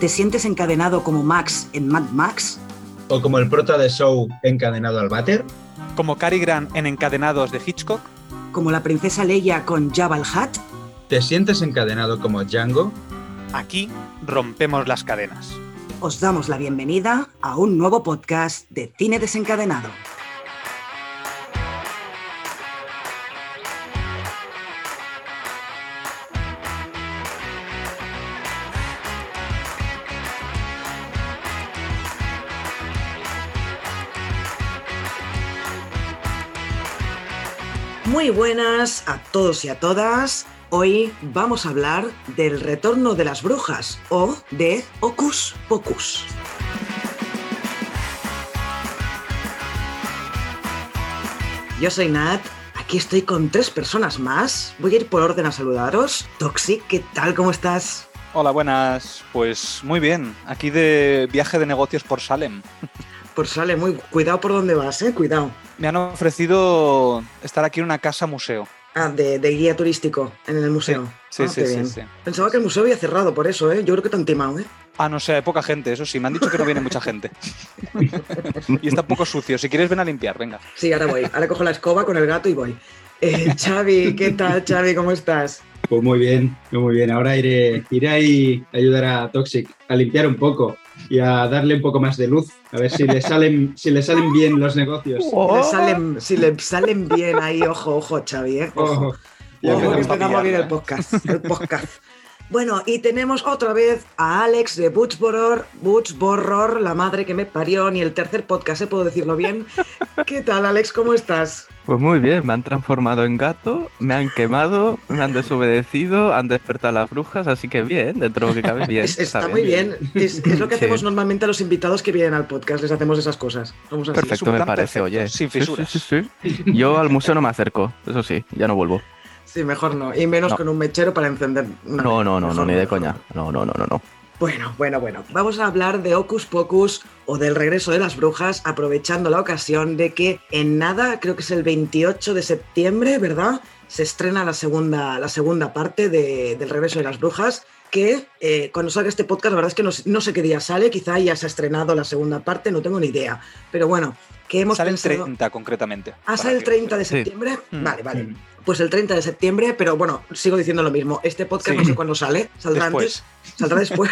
¿Te sientes encadenado como Max en Mad Max? ¿O como el prota de Show encadenado al váter? ¿Como Cary Grant en Encadenados de Hitchcock? ¿Como la princesa Leia con Jabba el Hutt? ¿Te sientes encadenado como Django? Aquí rompemos las cadenas. Os damos la bienvenida a un nuevo podcast de Cine Desencadenado. Muy buenas a todos y a todas. Hoy vamos a hablar del retorno de las brujas o de Hocus Pocus. Yo soy Nat, aquí estoy con tres personas más. Voy a ir por orden a saludaros. Toxic, ¿qué tal? ¿Cómo estás? Hola, buenas. Pues muy bien. Aquí de viaje de negocios por Salem. Por Salem, muy cuidado por dónde vas, eh, cuidado. Me han ofrecido estar aquí en una casa museo. Ah, de, de guía turístico en el museo. Sí, Ah, sí, qué sí. Pensaba que el museo había cerrado por eso, ¿eh? Yo creo que te han timado, ¿eh? Ah, no sé, hay poca gente, eso sí. Me han dicho que no viene mucha gente. y está un poco sucio. Si quieres, ven a limpiar, venga. Sí, ahora voy. Ahora cojo la escoba con el gato y voy. Eh, Xavi, ¿qué tal, Xavi? ¿Cómo estás? Pues muy bien, muy bien. Ahora iré, iré ahí a ayudar a Toxic a limpiar un poco y a darle un poco más de luz. A ver si le salen, si le salen bien los negocios. Si le salen, si le salen bien ahí, ojo, ojo, Xavi, ¿eh? Ojo. Ojo. Ya Ojo, que empezamos bien el pillarla. podcast. El podcast. Bueno, y tenemos otra vez a Alex de Butch Borror, Butch Borror, la madre que me parió, ni el tercer podcast, ¿eh? ¿Puedo decirlo bien? ¿Qué tal, Alex? ¿Cómo estás? Pues muy bien, me han transformado en gato, me han quemado, me han desobedecido, han despertado las brujas, así que bien, dentro de lo que cabe bien. Es- está muy bien. Es, es lo que Sí. hacemos normalmente a los invitados que vienen al podcast, les hacemos esas cosas. Somos así. Perfecto, me parece, perfecto, oye. sin Sí, sí, fisuras. Sí, sí, sí. Yo al museo no me acerco, eso sí, ya no vuelvo. Sí, mejor no. Y menos No. con un mechero para encender. una No, no, no, no, ni de coña. No, no, no, no, no. Bueno, bueno, bueno. Vamos a hablar de Hocus Pocus o del regreso de las brujas, aprovechando la ocasión de que en nada, creo que es el 28 de septiembre, ¿verdad? Se estrena la segunda, la segunda parte de- del regreso de las brujas. Que eh, cuando salga este podcast, la verdad es que no, no sé qué día sale, quizá ya se ha estrenado la segunda parte, no tengo ni idea. Pero bueno, que hemos Sale el pensado. 30 concretamente. Ah, sale el que- 30 de septiembre. Mm. Vale, vale. Mm. Pues el 30 de septiembre, pero bueno, sigo diciendo lo mismo. Este podcast Sí. no sé cuándo sale. ¿Saldrá Después. antes? ¿Saldrá después?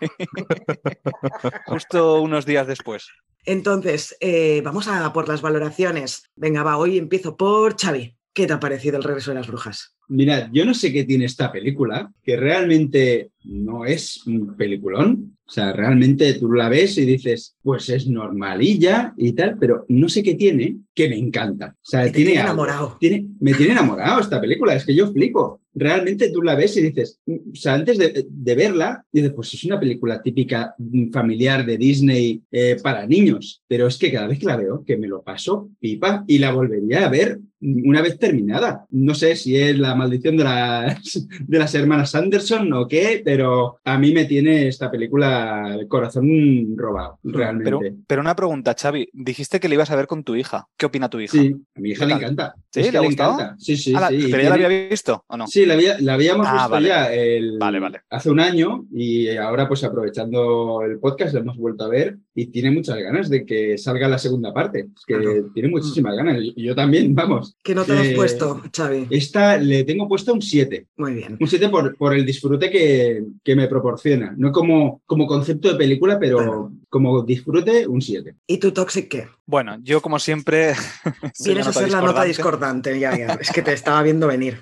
Justo unos días después. Entonces, eh, vamos a por las valoraciones. Venga, va, hoy empiezo por Xavi. ¿Qué te ha parecido el regreso de las brujas? Mirad, yo no sé qué tiene esta película, que realmente no es un peliculón. O sea, realmente tú la ves y dices, pues es normalilla y tal, pero no sé qué tiene que me encanta. O sea, tiene, tiene enamorado. Tiene- me tiene enamorado esta película, es que yo flipo. Realmente tú la ves y dices, mm, o sea, antes de, de verla, dices, pues es una película típica mm, familiar de Disney eh, para niños, pero es que cada vez que la veo, que me lo paso pipa y la volvería a ver una vez terminada. No sé si es la maldición de las, de las hermanas Anderson o qué, pero a mí me tiene esta película el corazón robado, realmente. Pero, pero una pregunta, Xavi. Dijiste que le ibas a ver con tu hija. ¿Qué opina tu hija? Sí, a mi hija ¿Qué le encanta. ¿Sí? Es que ¿Le ha gustado? Sí, sí, Ah, sí. ¿Pero ya la había visto o no? Sí, la, había- la habíamos Ah, visto vale. ya el- Vale, vale. hace un año y ahora pues aprovechando el podcast la hemos vuelto a ver y tiene muchas ganas de que salga la segunda parte. Es que Claro. tiene muchísimas ganas y yo también, vamos. ¿Qué nota le has Eh, puesto, Xavi? Esta le tengo puesto un 7. Muy bien. Un 7 por, por el disfrute que, que me proporciona. No como, como concepto de película, pero como disfrute, un 7. ¿Y tu Toxic qué? Bueno, yo como siempre. Vienes a ser la nota discordante, ya, ya. Es que te estaba viendo venir.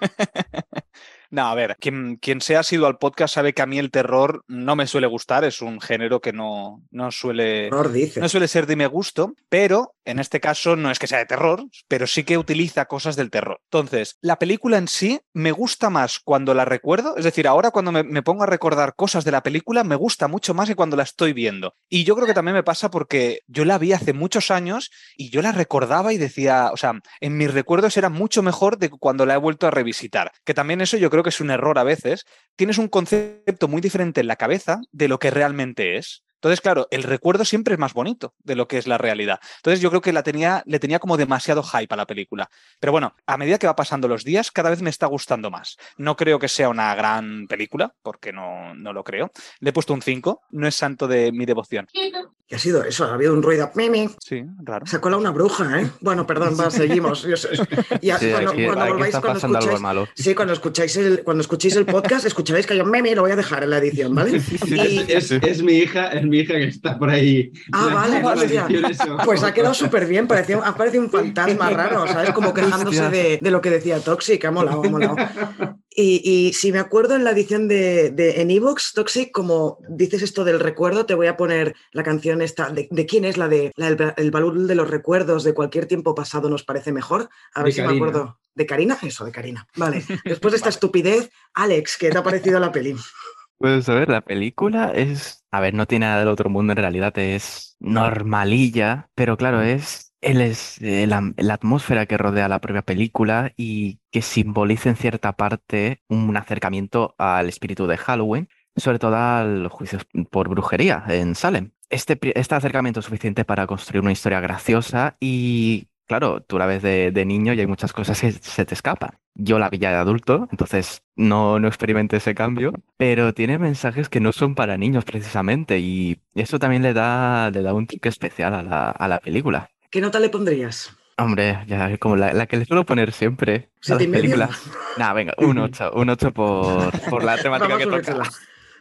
No, a ver, quien, quien sea sido al podcast sabe que a mí el terror no me suele gustar, es un género que no, no suele. Horror dice. No suele ser de mi gusto, pero en este caso no es que sea de terror, pero sí que utiliza cosas del terror. Entonces, la película en sí me gusta más cuando la recuerdo, es decir, ahora cuando me, pongo a recordar cosas de la película me gusta mucho más que cuando la estoy viendo. Y yo creo que también me pasa porque yo la vi hace muchos años y yo la recordaba y decía, o sea, en mis recuerdos era mucho mejor de cuando la he vuelto a revisitar. Que también eso yo creo que es un error a veces. Tienes un concepto muy diferente en la cabeza de lo que realmente es. Entonces, claro, el recuerdo siempre es más bonito de lo que es la realidad. Entonces, yo creo que la tenía, le tenía como demasiado hype a la película. Pero bueno, a medida que va pasando los días, cada vez me está gustando más. No creo que sea una gran película, porque no, no lo creo. Le he puesto un 5, no es santo de mi devoción. ¿Qué ha sido eso? Ha habido un ruido. Mimi. Sí, raro. Se ha colado una bruja, ¿eh? Bueno, perdón, va, seguimos. Y Sí, cuando, aquí- cuando aquí volváis, está cuando escucháis, malo. sí, cuando escucháis el, cuando escuchéis el podcast, escucharéis que hay un meme, lo voy a dejar en la edición, ¿vale? Y- Es, es mi hija, es mi hija que está por ahí. Ah, vale, hostia. Pues ha quedado súper bien, parecía, ha parecido un fantasma raro, ¿sabes? Como quejándose de, de lo que decía Toxic, ha molado, ha molado. Y, y si me acuerdo en la edición de, de en Evox, Toxic, como dices esto del recuerdo, te voy a poner la canción esta. ¿De, de quién es la de la el valor de los recuerdos de cualquier tiempo pasado nos parece mejor? A ver De si Karina. me acuerdo. ¿De Karina? Eso, de Karina. Vale. Después de esta estupidez, Alex, ¿qué te ha parecido la peli? Pues a ver, la película es, a ver, no tiene nada del otro mundo en realidad, es normalilla, pero claro, es, él es eh, la, atmósfera que rodea la propia película y que simboliza en cierta parte un acercamiento al espíritu de Halloween, sobre todo a los juicios por brujería en Salem. Este, este acercamiento es suficiente para construir una historia graciosa y, claro, tú la ves de, de niño y hay muchas cosas que se te escapan. Yo la vi ya de adulto, entonces no, no experimenté ese cambio, pero tiene mensajes que no son para niños precisamente y eso también le da, le da un toque especial a la, a la película. ¿Qué nota le pondrías? Hombre, ya como la, la que le suelo poner siempre ¿Siete y películas. Nah, venga, un 8, un 8 por, por la temática que toca.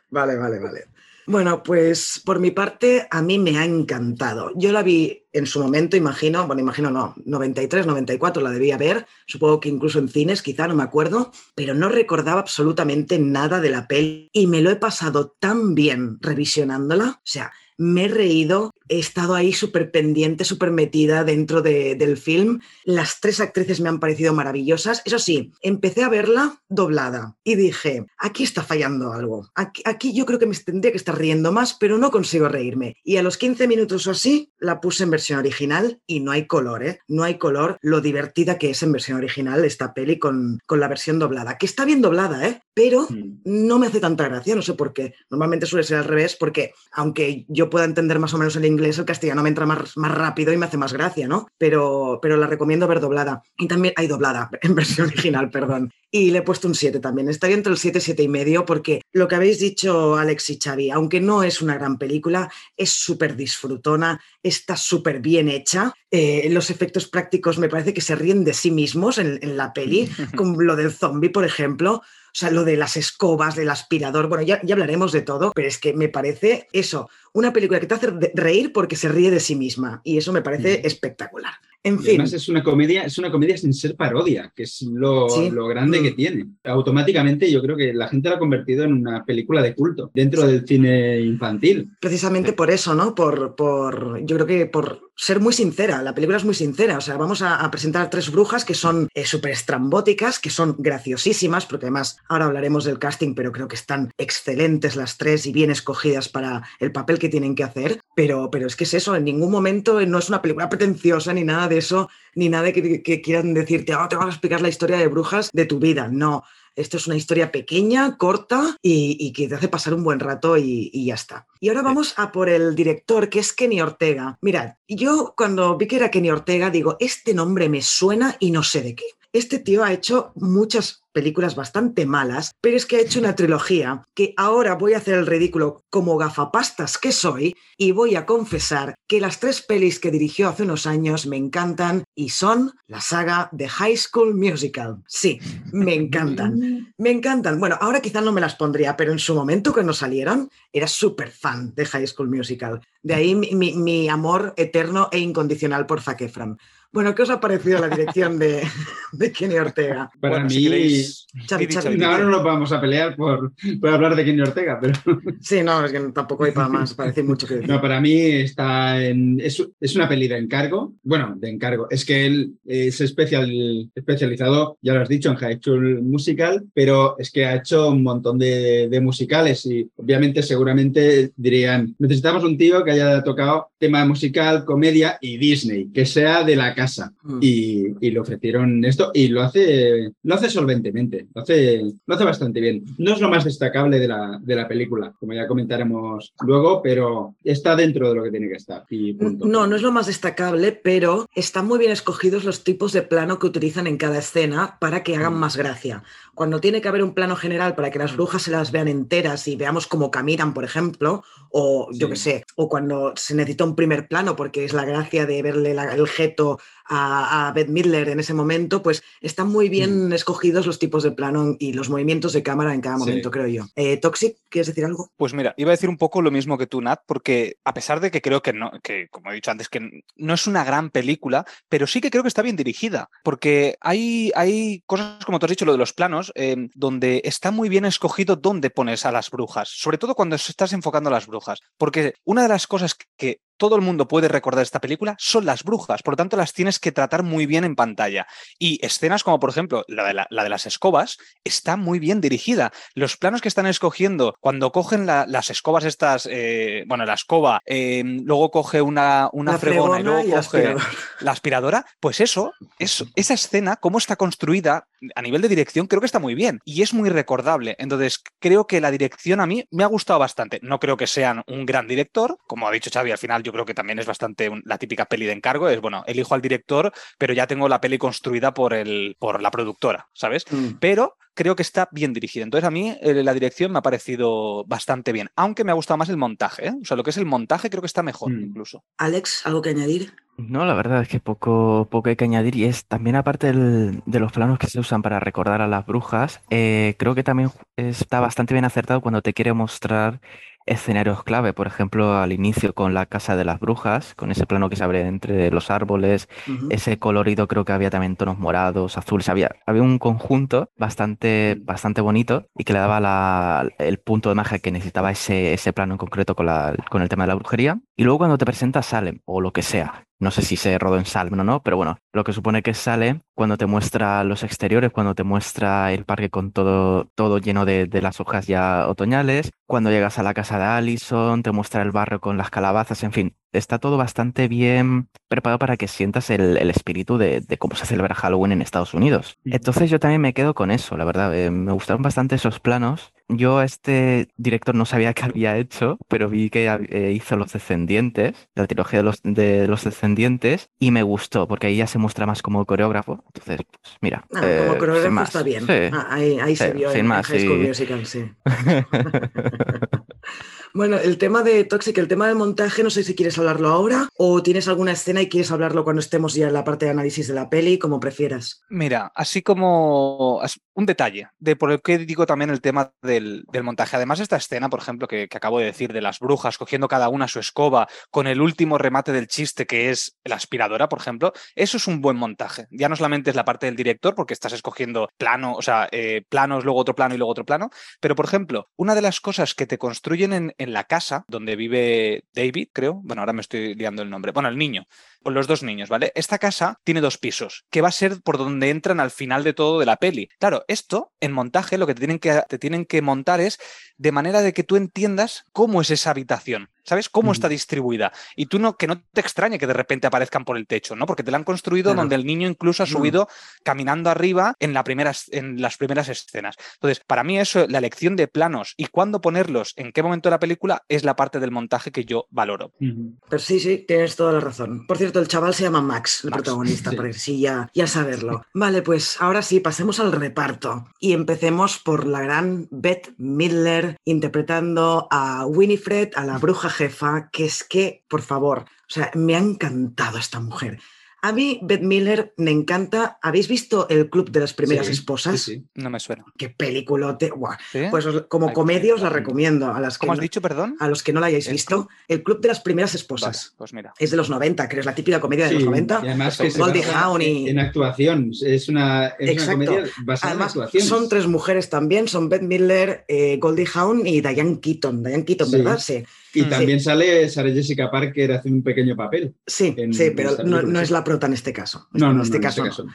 Vale, vale, vale. Bueno, pues por mi parte, a mí me ha encantado. Yo la vi en su momento, imagino, bueno, imagino no, 93, 94 la debía ver, supongo que incluso en cines, quizá, no me acuerdo, pero no recordaba absolutamente nada de la peli y me lo he pasado tan bien revisionándola. O sea, me he reído, he estado ahí súper pendiente, súper metida dentro de- del film. Las tres actrices me han parecido maravillosas. Eso sí, empecé a verla doblada y dije, aquí está fallando algo. Aquí, aquí yo creo que me tendría que estar riendo más, pero no consigo reírme. Y a los 15 minutos o así la puse en versión original y no hay color, ¿eh? No hay color lo divertida que es en versión original esta peli con, con la versión doblada, que está bien doblada, ¿eh? Pero Mm. no me hace tanta gracia, no sé por qué. Normalmente suele ser al revés, porque aunque yo pueda entender más o menos el inglés, el castellano me entra más, más rápido y me hace más gracia, ¿no? Pero, pero la recomiendo ver doblada. Y también hay doblada, en versión original, perdón. Y le he puesto un 7 también. Estaría entre el 7 y 7 y medio, porque lo que habéis dicho Alex y Xavi, aunque no es una gran película, es súper disfrutona, está súper bien hecha. Eh, los efectos prácticos me parece que se ríen de sí mismos en, en la peli, como lo del zombie, por ejemplo. O sea, lo de las escobas, del aspirador, bueno, ya, ya hablaremos de todo, pero es que me parece eso, una película que te hace reír porque se ríe de sí misma y eso me parece Mm. espectacular. En fin, además es una comedia, es una comedia sin ser parodia, que es lo, Sí. lo grande Mm. que tiene. Automáticamente yo creo que la gente la ha convertido en una película de culto dentro del cine infantil. precisamente por eso, ¿no? Por, por, yo creo que por ser muy sincera, la película es muy sincera, o sea, vamos a, a presentar tres brujas que son eh, súper estrambóticas, que son graciosísimas, porque además ahora hablaremos del casting, pero creo que están excelentes las tres y bien escogidas para el papel que tienen que hacer, pero, pero es que es eso, en ningún momento no es una película pretenciosa ni nada de eso, ni nada que, que quieran decirte, "Ah, te vamos a explicar la historia de brujas de tu vida, no. Esto es una historia pequeña, corta y, y que te hace pasar un buen rato y, y ya está. Y ahora vamos a por el director, que es Kenny Ortega. Mirad, yo cuando vi que era Kenny Ortega, digo, este nombre me suena y no sé de qué. Este tío ha hecho muchas películas bastante malas, pero es que ha hecho una trilogía que ahora voy a hacer el ridículo como gafapastas que soy y voy a confesar que las tres pelis que dirigió hace unos años me encantan y son la saga de High School Musical. Sí, me encantan. Me encantan. Bueno, ahora quizá no me las pondría, pero en su momento cuando salieron era súper fan de High School Musical. De ahí mi, mi- mi amor eterno e incondicional por Zac Efron. Bueno, ¿qué os ha parecido la dirección de, de Kenny Ortega? Para Bueno, si mí, queréis- Xavi, no, no nos vamos a pelear por, por hablar de Kenny Ortega, pero Sí, no, es que tampoco hay para más, parece mucho que decir. no, para mí está en, es, es una peli de encargo. Bueno, de encargo. Es que él es especial, especializado, ya lo has dicho, en High School Musical, pero es que ha hecho un montón de, de musicales y obviamente seguramente dirían, necesitamos un tío que haya tocado tema musical, comedia y Disney, que sea de la casa. Mm. Y, y le ofrecieron esto y lo hace, lo hace solventemente, lo hace, lo hace bastante bien. No es lo más destacable de la, de la película, como ya comentaremos luego, pero está dentro de lo que tiene que estar. Y punto. No, no es lo más destacable, pero están muy bien escogidos los tipos de plano que utilizan en cada escena para que hagan Mm. más gracia. Cuando tiene que haber un plano general para que las brujas se las vean enteras y veamos cómo caminan, por ejemplo, o yo Sí. qué sé, o cuando se necesita un primer plano porque es la gracia de verle la- el jeto a, a Beth Midler en ese momento, pues están muy bien escogidos los tipos de plano y los movimientos de cámara en cada Mm. Sí. momento, creo yo. Eh, Toxic, ¿quieres decir algo? Pues mira, iba a decir un poco lo mismo que tú, Nat, porque a pesar de que creo que no, que como he dicho antes, que no es una gran película, pero sí que creo que está bien dirigida, porque hay, hay cosas, como tú has dicho, lo de los planos, eh, donde está muy bien escogido dónde pones a las brujas, sobre todo cuando estás enfocando a las brujas, porque una de las cosas que todo el mundo puede recordar esta película son las brujas, por lo tanto las tienes que tratar muy bien en pantalla. Y escenas como, por ejemplo, la de, la, la de las escobas, está muy bien dirigida. Los planos que están escogiendo, cuando cogen la- las escobas estas, eh, bueno, la escoba, eh, luego coge una, una fregona y luego y coge aspirador. la aspiradora, pues eso, eso, esa escena, cómo está construida a nivel de dirección, creo que está muy bien y es muy recordable. Entonces, creo que la dirección a mí me ha gustado bastante. No creo que sean un gran director, como ha dicho Xavi, al final yo creo que también es bastante un- la típica peli de encargo, es bueno, elijo al director, pero ya tengo la peli construida por, el, por la productora, ¿sabes? Mm. Pero creo que está bien dirigida. Entonces, a mí eh, la dirección me ha parecido bastante bien, aunque me ha gustado más el montaje. ¿eh? O sea, lo que es el montaje creo que está mejor Mm. incluso. Alex, ¿algo que añadir? No, la verdad es que poco, poco hay que añadir y es también aparte del- de los planos que se usan para recordar a las brujas, eh, creo que también está bastante bien acertado cuando te quiere mostrar escenarios clave, por ejemplo, al inicio con la casa de las brujas, con ese plano que se abre entre los árboles, ese colorido creo que había también tonos morados, azules, había, había un conjunto bastante, bastante bonito y que le daba la- el punto de magia que necesitaba ese, ese plano en concreto con, la- con el tema de la brujería. Y luego cuando te presenta Salem o lo que sea, no sé si se rodó en Salem o no, pero bueno, lo que supone que es Salem cuando te muestra los exteriores, cuando te muestra el parque con todo, todo lleno de, de las hojas ya otoñales, cuando llegas a la casa de Allison, te muestra el barrio con las calabazas, en fin, está todo bastante bien preparado para que sientas el, el espíritu de, de cómo se celebra Halloween en Estados Unidos. Entonces yo también me quedo con eso, la verdad, eh, me gustaron bastante esos planos. Yo a este director no sabía que había hecho, pero vi que eh, hizo Los Descendientes, la trilogía de los, de los Descendientes, y me gustó, porque ahí ya se muestra más como coreógrafo. Entonces, pues mira, Ah, eh, como sin coreógrafo más. está bien. Sí. Ah, ahí ahí se Sí, vio sin en, más, High School sí. Musical, sí. Bueno, el tema de Toxic, el tema del montaje, no sé si quieres hablarlo ahora o tienes alguna escena y quieres hablarlo cuando estemos ya en la parte de análisis de la peli, como prefieras. Mira, así como un detalle de por el que digo también el tema del, del montaje. Además, esta escena, por ejemplo, que, que acabo de decir de las brujas cogiendo cada una su escoba con el último remate del chiste que es la aspiradora, por ejemplo, eso es un buen montaje. Ya no solamente es la parte del director, porque estás escogiendo plano, o sea, eh, planos, luego otro plano y luego otro plano, pero por ejemplo, una de las cosas que te construyen en, en la casa donde vive David, creo, bueno, ahora me estoy liando el nombre, bueno, el niño, o los dos niños, ¿vale? Esta casa tiene dos pisos, que va a ser por donde entran al final de todo de la peli. Claro, esto en montaje lo que te tienen que, te tienen que montar es de manera de que tú entiendas cómo es esa habitación, ¿sabes? Cómo está distribuida. Y tú no, que no te extrañe que de repente aparezcan por el techo, ¿no? Porque te la han construido Claro. donde el niño incluso ha Mm. subido caminando arriba en, la las primeras escenas. Entonces, para mí eso, la elección de planos y cuándo ponerlos, en qué momento de la película, es la parte del montaje que yo valoro. Pero sí, sí, tienes toda la razón. Por cierto, el chaval se llama Max, el Max, protagonista, sí. que sí ya, ya saberlo. Vale, pues ahora sí, pasemos al reparto y empecemos por la gran Beth Midler interpretando a Winifred, a la bruja jefa, que es que, por favor, o sea, me ha encantado esta mujer. A mí, Beth Miller, me encanta. ¿Habéis visto El Club de las Primeras Sí, Esposas? sí, sí. No me suena. Qué peliculote. Buah. ¿Sí? Pues como comedia os la recomiendo a las que ¿Cómo has no- dicho, perdón? a los que no la hayáis ¿El visto. El Club de las Primeras Vale, Esposas. pues mira. Es de los 90, creo, es la típica comedia de los 90. y además que Goldie Hawn y- en actuación. Es una, es una Exacto. comedia basada Además, en actuación. son tres mujeres también, son Beth Midler, eh, Goldie Hawn y Diane Keaton. Diane Keaton, Sí. ¿verdad? Sí. Y Mm. también sale Sarah Jessica Parker haciendo un pequeño papel. Sí, en- sí, pero no, es la prota en este caso. No, no, en no, este en caso este caso.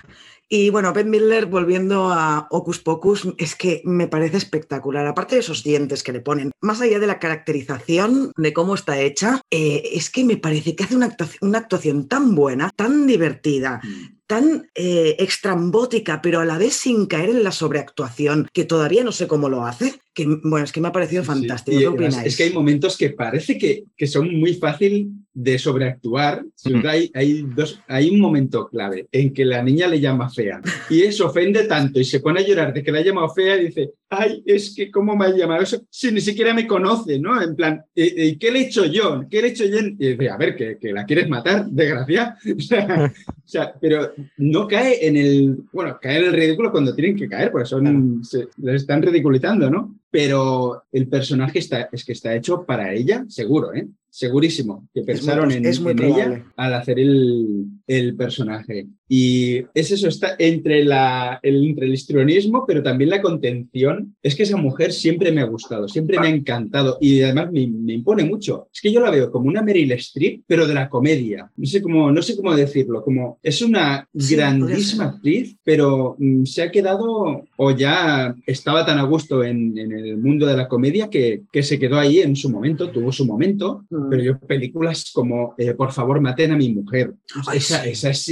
Y bueno, Beth Midler, volviendo a Ocus Pocus, es que me parece espectacular. Aparte de esos dientes que le ponen, más allá de la caracterización de cómo está hecha, eh, es que me parece que hace una actuación, una actuación tan buena, tan divertida, Mm. tan eh, extrambótica, pero a la vez sin caer en la sobreactuación, que todavía no sé cómo lo hace, que bueno, es que me ha parecido Sí, fantástico. y ¿Qué opináis? es que hay momentos que parece que, que son muy fácil de sobreactuar. Sobre todo Hay, hay, dos, hay un momento clave en que la niña le llama fea y eso ofende tanto y se pone a llorar de que la ha llamado fea y dice, ay, es que cómo me ha llamado eso si ni siquiera me conoce, ¿no? En plan, ¿y, y qué le he hecho yo? ¿Qué le he hecho yo? Y dice, a ver, que, que la quieres matar, desgracia. O sea, o sea, pero no cae en el, bueno, cae en el ridículo cuando tienen que caer, porque son, se, les están ridiculizando, ¿no? Pero el personaje está, es que está hecho para ella, seguro, ¿eh? Segurísimo, que Es muy pensaron en, es muy en ella al hacer el, el personaje. Y es eso, está entre, la, el, entre el histrionismo, pero también la contención. Es que esa mujer siempre me ha gustado, siempre me ha encantado y además me, me impone mucho. Es que yo la veo como una Meryl Streep, pero de la comedia. No sé cómo, no sé cómo decirlo, como es una Sí, grandísima actriz, pero mm, se ha quedado o ya estaba tan a gusto en, en el mundo de la comedia que, que se quedó ahí en su momento, tuvo su momento, Mm. pero yo películas como eh, Por favor maten a mi mujer, Ay, esa, sí. esa es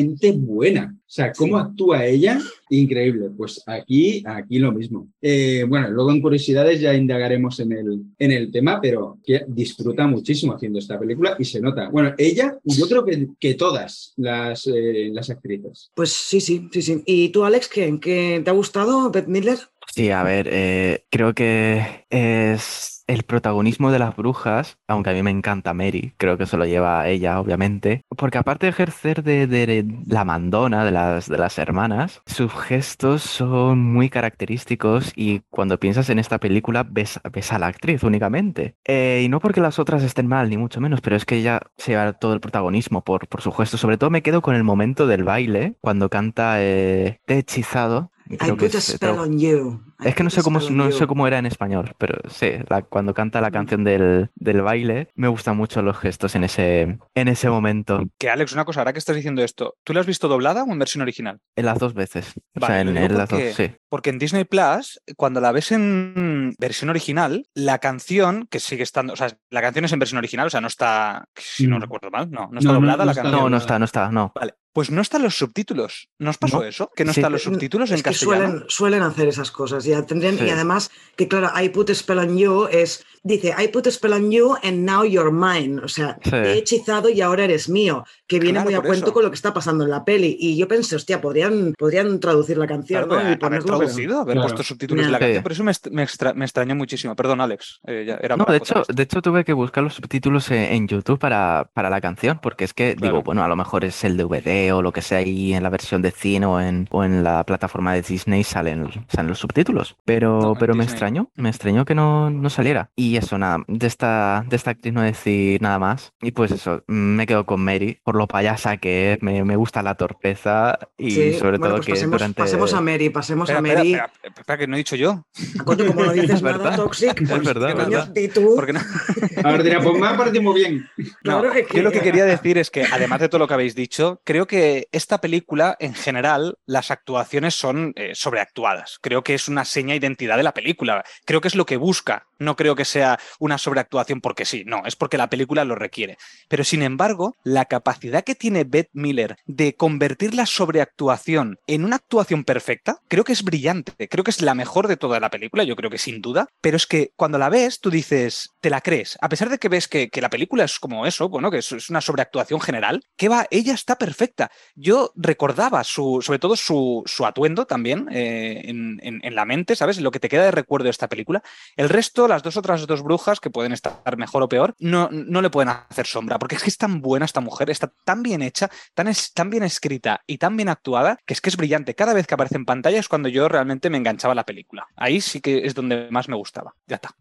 increíblemente buena. O sea, cómo Sí. actúa ella, increíble. Pues aquí, aquí lo mismo. Eh, bueno, luego en curiosidades ya indagaremos en el, en el tema, pero que disfruta muchísimo haciendo esta película y se nota. Bueno, ella, yo creo que, que todas las, eh, las actrices. Pues sí, sí, sí, sí. ¿Y tú, Alex, qué, qué te ha gustado, Beth Midler? Sí, a ver, eh, creo que es el protagonismo de las brujas, aunque a mí me encanta Mary, creo que se lo lleva a ella, obviamente, porque aparte de ejercer de, la mandona de las, de las hermanas, sus gestos son muy característicos y cuando piensas en esta película ves, ves a la actriz únicamente. Eh, y no porque las otras estén mal, ni mucho menos, pero es que ella se lleva todo el protagonismo por, por su gesto. Sobre todo me quedo con el momento del baile, cuando canta eh, Te he hechizado. I put a spell on you. I es que no sé cómo, no sé cómo era en español, pero sí, la- cuando canta la canción del, del baile, me gustan mucho los gestos en ese, en ese momento, Que Alex, una cosa, ahora que estás diciendo esto, ¿tú la has visto doblada o en versión original? en las dos veces. O Vale, sea, lo en, las dos, sí. Porque en Disney Plus, cuando la ves en versión original, la canción, que sigue estando, o sea, la canción es en versión original, o sea, no está, si no Mm. recuerdo mal, no, no está No, doblada no la está canción. No, no está, no está, no. Vale, pues no están los subtítulos. ¿No os pasó No. eso? Que no Sí. están los subtítulos en que castellano. suelen, suelen hacer esas cosas. Ya tendrían, Sí. Y además, que claro, I put a spell on you es, dice, I put a spell on you and now you're mine. O sea, Sí. te he hechizado y ahora eres mío. Que viene Claro, muy a cuento eso. con lo que está pasando en la peli. Y yo pensé, hostia, podrían, podrían traducir la canción, Claro, ¿no? pero Y haber pero- traducido, haber Claro. puesto subtítulos de la canción. Sí. Por eso me, me extra- me extrañó muchísimo. Perdón, Alex. eh, ya era No, de hecho, esto. de hecho tuve que buscar los subtítulos en, en YouTube para, para la canción, porque es que Claro. digo, bueno, a lo mejor es el DVD o lo que sea ahí en la versión de cine o en, o en la plataforma de Disney salen, salen los subtítulos. Pero, No, pero me Disney. extrañó, me extrañó que no, no saliera. Y eso, nada, de esta, de esta actriz no decir nada más. Y pues eso, me quedo con Mary, por lo payasa que es, me, me gusta la torpeza y Sí, sobre bueno, todo pues que pasemos, durante... pasemos a Mary, pasemos Espera, a espera, Mary. espera, espera, que no he dicho yo. Ah, coño, como no dices Es nada, verdad. Toxic, Es pues, verdad, coño, verdad. di tú. Porque no, Ahora dirá, pues me ha parecido muy bien. No, Claro, es yo lo que que- quería decir es que, además de todo lo que habéis dicho, creo que esta película, en general, las actuaciones son eh, sobreactuadas. Creo que es una seña de identidad de la película. Creo que es lo que busca. No creo que sea una sobreactuación porque sí. No, es porque la película lo requiere. Pero, sin embargo, la capacidad que tiene Beth Miller de convertir la sobreactuación en una actuación perfecta, creo que es brillante. Creo que es la mejor de toda la película, yo creo que sin duda. Pero es que cuando la ves, tú dices, te la crees. A pesar de que ves que, que la película es como eso, bueno, que es, una sobreactuación general, que va, ella está perfecta. Yo recordaba su, sobre todo su, su atuendo también eh, en, en- en la mente, ¿sabes? Lo que te queda de recuerdo de esta película. El resto, las dos otras dos brujas, que pueden estar mejor o peor, no, no le pueden hacer sombra, porque es que es tan buena esta mujer, está tan bien hecha, tan, es, tan bien escrita y tan bien actuada, que es que es brillante. Cada vez que aparece en pantalla es cuando yo realmente me enganchaba a la película. Ahí sí que es donde más me gustaba. Ya está.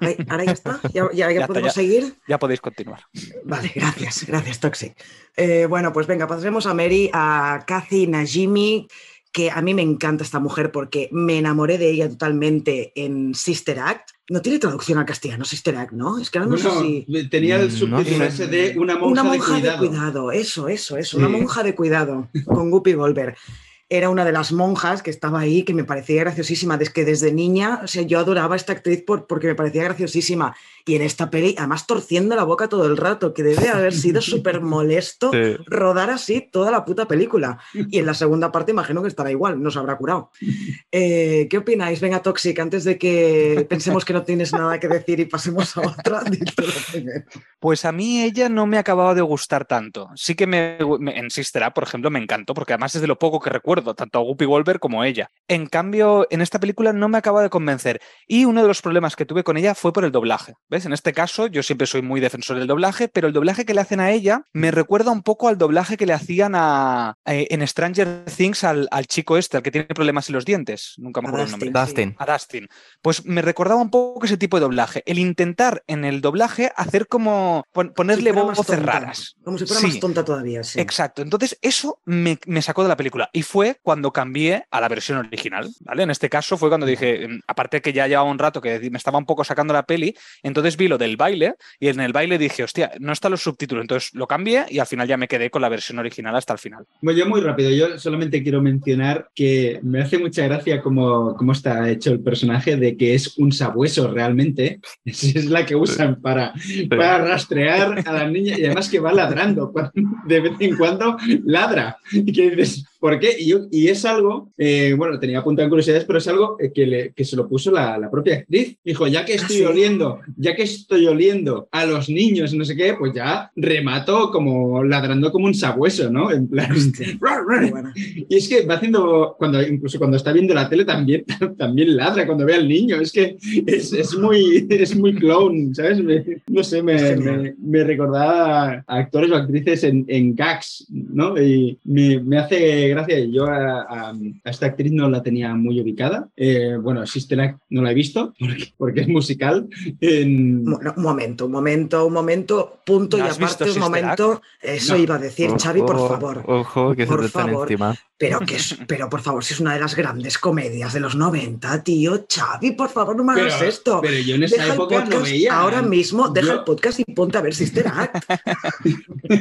Ahí- Ahora ya está, ya, ya- ya Ya está, podemos seguir. Ya podéis continuar. Vale, gracias, gracias, Toxic. Eh, bueno, pues venga, pasaremos a Mary, a Kathy Najimy, que a mí me encanta esta mujer porque me enamoré de ella totalmente en Sister Act. No tiene traducción al castellano, Sister Act, ¿no? Es que ahora no Bueno, sé si... tenía el Mm, subtítulo no ese de una monja, Una monja de de cuidado. cuidado, eso, eso, eso, Sí. una monja de cuidado con Guppy Goldberg. Era una de las monjas que estaba ahí, que me parecía graciosísima. Desde que desde niña, o sea, yo adoraba a esta actriz por, porque me parecía graciosísima. Y en esta peli, además torciendo la boca todo el rato, que debe haber sido súper molesto Sí. rodar así toda la puta película. Y en la segunda parte imagino que estará igual, nos habrá curado. Eh, ¿Qué opináis? Venga, Toxic, antes de que pensemos que no tienes nada que decir y pasemos a otra. Pues a mí ella no me acababa de gustar tanto. Sí que me, me- en por ejemplo, me encantó, porque además es de lo poco que recuerdo, tanto a Guppy Goldberg como a ella. En cambio, en esta película no me acaba de convencer. Y uno de los problemas que tuve con ella fue por el doblaje. ¿Ves? En este caso, yo siempre soy muy defensor del doblaje, pero el doblaje que le hacen a ella me recuerda un poco al doblaje que le hacían a, eh, en Stranger Things al, al chico este, al que tiene problemas en los dientes. Nunca me acuerdo el nombre. Dustin. Dustin. a Dustin. Pues me recordaba un poco ese tipo de doblaje. El intentar en el doblaje hacer como pon- ponerle Si voces tonta, raras. Como si fuera Sí. más tonta todavía, sí. Exacto. Entonces, eso me, me sacó de la película. Y fue cuando cambié a la versión original. ¿vale? En este caso fue cuando dije, mm, aparte que ya llevaba un rato que me estaba un poco sacando la peli, entonces vi lo del baile y en el baile dije, hostia, no están los subtítulos. Entonces lo cambié y al final ya me quedé con la versión original hasta el final. Bueno, yo muy rápido, yo solamente quiero mencionar que me hace mucha gracia cómo, cómo está hecho el personaje de que es un sabueso realmente. Esa es la que usan para, para rastrear a las niñas y además que va ladrando. De vez en cuando ladra. Y que dices, ¿por qué? Y, y es algo, eh, bueno, tenía apuntado en curiosidades, pero es algo eh, que, le- que se lo puso la, la propia actriz. Dijo, ya que Ah, estoy ¿sí? oliendo, ya que estoy oliendo a los niños, no sé qué, pues ya remato como ladrando como un sabueso, ¿no? En plan. Y es que va haciendo, cuando, incluso cuando está viendo la tele también, también ladra cuando ve al niño. Es que es, es muy, es muy clown, ¿sabes? Me- no sé, me, me, me recordaba a actores o actrices en, en gags, ¿no? Y me, hace gracia. Yo a, a- a esta actriz no la tenía muy ubicada. Eh, bueno, Sister Act no la he visto porque, porque es musical. En- Un momento, un momento, un momento, punto ¿No y aparte un momento. Eso No. iba a decir, Xavi, por Ojo, favor. Ojo, que Por se te favor. encima. Pero que es, pero por favor, si es una de las grandes comedias de los 90, tío, Xavi, por favor, no me hagas pero, esto. pero yo en esa Deja el época podcast no veía. ahora mismo, deja Yo- el podcast y ponte a ver Sister Act.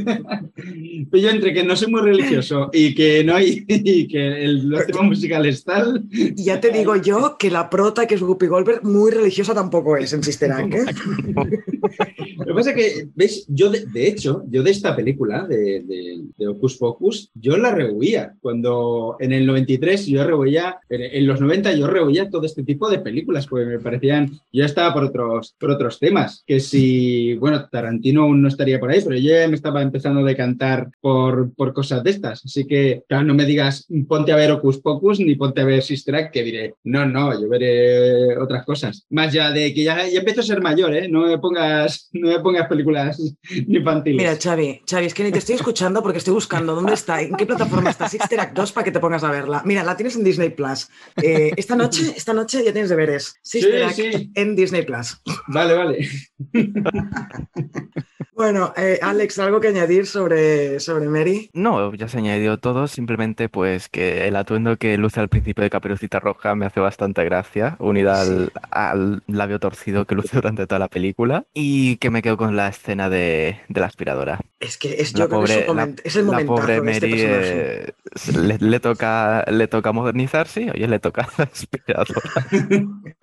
Pero yo entre que no soy muy religioso y que no hay y que el, los temas musicales tal. Y ya te digo yo que la prota, que es Guppy Goldberg, muy religiosa tampoco es en Sister Act. ¿eh? Lo que pasa es que, ¿ves? Yo, de, de hecho, yo de esta película, de, de, de Hocus Pocus, yo la rehuía. Cuando en el 93 yo rehuía, en, en los 90 yo rehuía todo este tipo de películas, porque me parecían, yo estaba por otros, por otros temas, que si, bueno, Tarantino aún no estaría por ahí, pero yo ya me estaba empezando a decantar por, por cosas de estas. Así que, claro, no me digas, ponte a ver Hocus Pocus ni ponte a ver Sister Act, que diré, no, no, yo veré otras cosas. Más ya de que ya, ya empiezo a ser mayor, ¿eh? No me pongas, no me pongas películas infantiles. Mira, Xavi, Xavi, es que ni te estoy escuchando porque estoy buscando dónde está, en qué plataforma está Sister Act 2 para que te pongas a verla. Mira, la tienes en Disney Plus. Eh, esta noche, esta noche ya tienes deberes. Sister Act sí. en Disney Plus. Vale, vale. Bueno, eh, Alex, ¿algo que añadir sobre, sobre Mary? No, ya se ha añadido todo, simplemente pues que el atuendo que luce al principio de Caperucita Roja me hace bastante gracia, unida al, al labio torcido que luce durante toda la película, y que me quedo con la escena de, de la aspiradora. Es que es, La yo creo que pobre, la, es el la momentazo pobre de este Mary personaje. eh, le, le toca, le toca modernizarse, oye, le toca la aspiradora.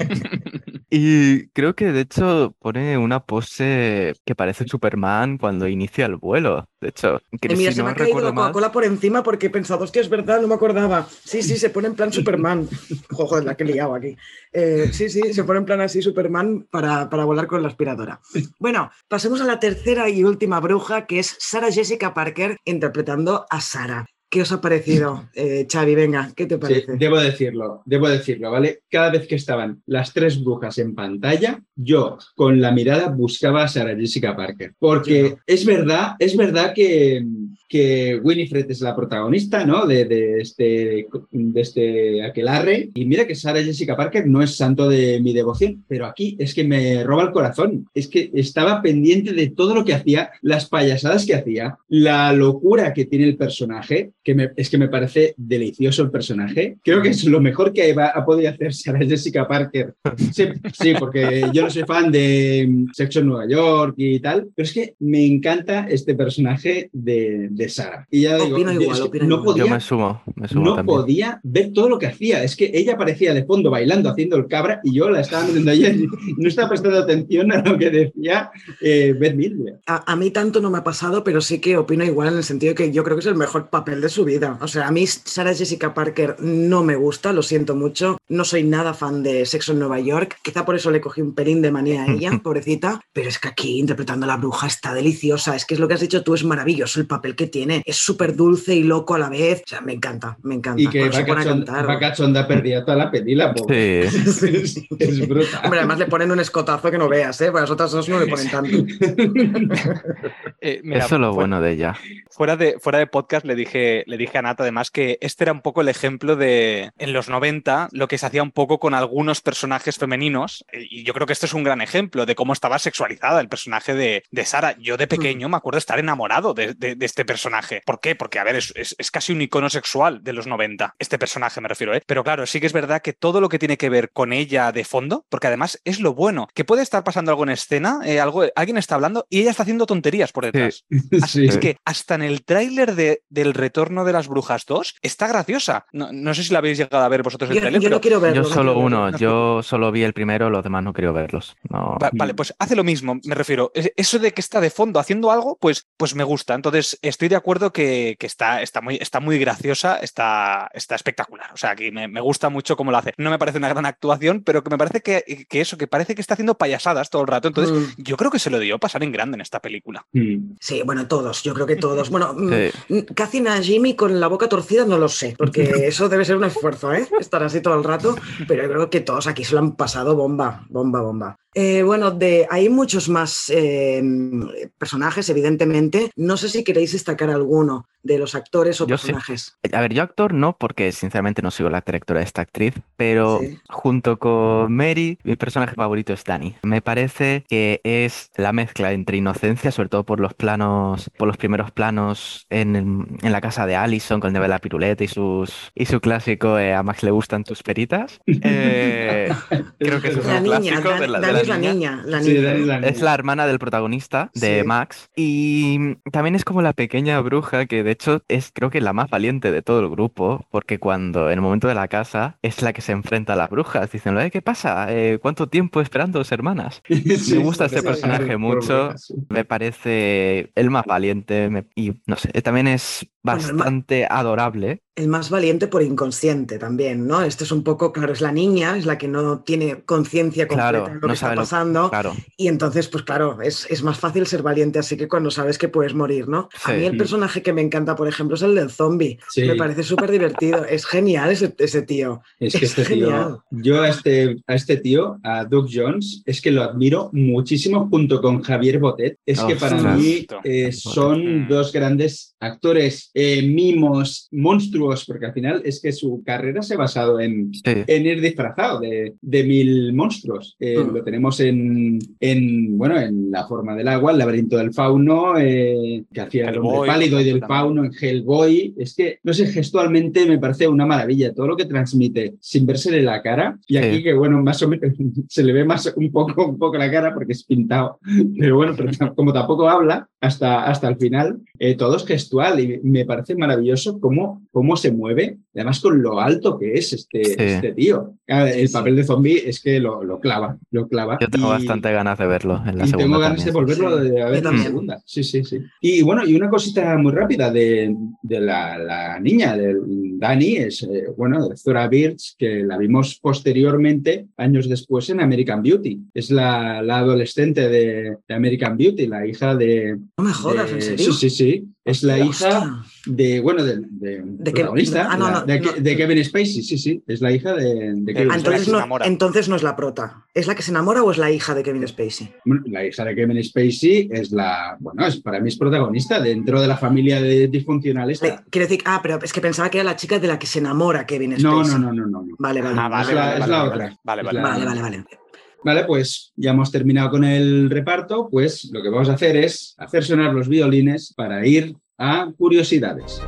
Y creo que de hecho pone una pose que parece Superman cuando inicia el vuelo. De hecho, que mira, si se no me ha caído la Coca-Cola por encima porque he pensado, hostia, es verdad, no me acordaba. Sí, sí, se pone en plan Superman. Joder, la que he liado aquí. Eh, sí, sí, se pone en plan así Superman para, para volar con la aspiradora. Bueno, pasemos a la tercera y última bruja, que es Sarah Jessica Parker interpretando a Sara. ¿Qué os ha parecido, eh, Xavi? Venga, ¿qué te Sí, parece? debo decirlo, debo decirlo, ¿vale? Cada vez que estaban las tres brujas en pantalla, yo con la mirada buscaba a Sarah Jessica Parker. Porque no. es verdad, es verdad que, que Winifred es la protagonista, ¿no? De, este, de este aquelarre. Y mira que Sarah Jessica Parker no es santo de mi devoción, pero aquí es que me roba el corazón. Es que estaba pendiente de todo lo que hacía, las payasadas que hacía, la locura que tiene el personaje, que es que me parece delicioso el personaje. Creo que es lo mejor que ha podido hacer Sarah Jessica Parker. Sí, sí, porque yo no soy fan de mm, Sexo en Nueva York y tal, pero es que me encanta este personaje de, de Sarah. Y ya digo, Opino yo- igual, es que opino no igual. podía Yo me sumo, me sumo no también. podía ver todo lo que hacía. Es que ella aparecía de fondo bailando, haciendo el cabra, y yo la estaba metiendo allí y no estaba prestando atención a lo que decía eh, Beth Midler. A, a mí tanto no me ha pasado, pero sí que opino igual en el sentido de que yo creo que es el mejor papel de su vida. O sea, a mí Sarah Jessica Parker no me gusta, lo siento mucho. No soy nada fan de Sexo en Nueva York. Quizá por eso le cogí un pelín de manía a ella, pobrecita. Pero es que aquí interpretando a la bruja está deliciosa. Es que es lo que has dicho tú, es maravilloso el papel que tiene. Es súper dulce y loco a la vez. O sea, me encanta, me encanta. Y que va cachonda, perdida toda la peli, la pobre. Sí. Es, es brutal. Hombre, además le ponen un escotazo que no veas, ¿eh? Porque las otras dos no le ponen tanto. Eh, mira, Eso es lo bueno de ella. Fuera de, fuera de podcast le dije, le dije a Nat además que este era un poco el ejemplo de en los 90 lo que se hacía un poco con algunos personajes femeninos eh, y yo creo que este es un gran ejemplo de cómo estaba sexualizada el personaje de, de Sara. Yo de pequeño me acuerdo estar enamorado de, de- de este personaje. ¿Por qué? Porque a ver, es, es- es casi un icono sexual de los 90, este personaje me refiero, ¿eh? Pero claro, sí que es verdad que todo lo que tiene que ver con ella de fondo, porque además es lo bueno, que puede estar pasando algo en escena, eh, algo, alguien está hablando y ella está haciendo tonterías por detrás. Sí. Es que hasta en el tráiler de, del retorno de las brujas 2 está graciosa. No, no sé si la habéis llegado a ver vosotros el Yo, tráiler, yo pero no quiero verlo. Yo no solo verlo. uno, yo solo vi el primero, los demás no quiero verlos. No. Va- vale, pues hace lo mismo, me refiero. Es- Eso de que está de fondo haciendo algo, pues, pues me gusta. Entonces, estoy de acuerdo que, que está, está, muy, está muy graciosa, está, está espectacular. O sea, que me, me gusta mucho cómo lo hace. No me parece una gran actuación, pero que me parece que, que eso, que parece que está haciendo payasadas todo el rato. Entonces, Mm. yo creo que se lo dio pasar en grande en esta película. Mm. Sí, bueno, todos, yo creo que todos. Bueno, mm, Sí. mm, Kathy Najimy con la boca torcida no lo sé, porque eso debe ser un esfuerzo, ¿eh? Estar así todo el rato, pero yo creo que todos aquí se lo han pasado bomba, bomba, bomba. Eh, bueno, de, hay muchos más eh, personajes, evidentemente. No sé si queréis destacar alguno de los actores o Yo sí. personajes. A ver, yo actor no, porque sinceramente no sigo la trayectoria de esta actriz, pero Sí. junto con Mary, mi personaje favorito es Dani. Me parece que es la mezcla entre inocencia, sobre todo por los planos, por los primeros planos en, en la casa de Allison, con el de la piruleta y sus y su clásico eh, a Max le gustan tus peritas. Eh, creo que eso es un clásico de la, de la es la niña. niña, la Sí, niña. Dani es la Es niña. la hermana del protagonista, de Sí. Max. Y también es como la pequeña bruja, que de hecho es creo que la más valiente de todo el grupo, porque cuando en el momento de la casa es la que se enfrenta a las brujas, diciendo, "Eh, ¿qué pasa? Eh, ¿Cuánto tiempo esperando dos hermanas? Sí, Me gusta sí, este sí, personaje sí, mucho. Me parece el más valiente me- y no sé, también es Bueno, bastante adorable. El más valiente por inconsciente también, ¿no? Este es un poco, claro, es la niña, es la que no tiene conciencia completa Claro, de lo no que está lo- pasando. Claro, Y entonces, pues claro, es, es más fácil ser valiente así que cuando sabes que puedes morir, ¿no? A mí el personaje que me encanta, por ejemplo, es el del zombie. Sí. Me parece súper divertido. Es genial ese, ese tío. Es que Es este genial. tío, yo a este, a este tío, a Doug Jones, es que lo admiro muchísimo junto con Javier Botet. Es que para mí eh, son Mm. dos grandes actores, eh, mimos, monstruos, porque al final es que su carrera se ha basado en, sí. en ir disfrazado de, de mil monstruos. Eh, Mm. Lo tenemos en, en, bueno, en La forma del agua, El laberinto del fauno, eh, que hacía el hombre pálido y del también. fauno, en Hellboy. Es que, no sé, gestualmente me parece una maravilla todo lo que transmite sin versele la cara. Y aquí Sí. que, bueno, más o menos se le ve más un poco, un poco la cara porque es pintado. Pero bueno, pero como tampoco habla hasta, hasta el final, eh, todo es gestual y me parece maravilloso cómo, cómo se mueve, además con lo alto que es este, Sí. este tío. El papel de zombie es que lo, lo clava, lo clava. Yo tengo Y- bastante ganas de verlo en la y segunda tengo ganas también. de volverlo Sí, de- a ver en la segunda. Sí, sí, sí. Y bueno, y una cosita muy rápida de, de la, la niña, de Dani, es, eh, bueno, de Zora Birch, que la vimos posteriormente, años después, en American Beauty. Es la, la adolescente de, de American Beauty, la hija de... No me jodas, de- ¿en serio? Sí, sí, sí. Es la Hostia. hija de, bueno, de, de, De que- protagonista, ah, no, la- no, de, no. de Kevin Spacey, sí, sí. Es la hija de, de Kevin Spacey. entonces, se no, entonces no es la prota. ¿Es la que se enamora o es la hija de Kevin Spacey? La hija de Kevin Spacey es la, bueno, es, para mí es protagonista dentro de la familia de disfuncionales. Le- Quiero decir, ah, pero es que pensaba que era la chica de la que se enamora Kevin Spacey. No, no, no, no, no. no. Vale, vale. Ah, vale, es la, vale, es vale, la vale, otra. Vale, vale. Vale, vale, vale. Vale, pues ya hemos terminado con el reparto, pues lo que vamos a hacer es hacer sonar los violines para ir a curiosidades.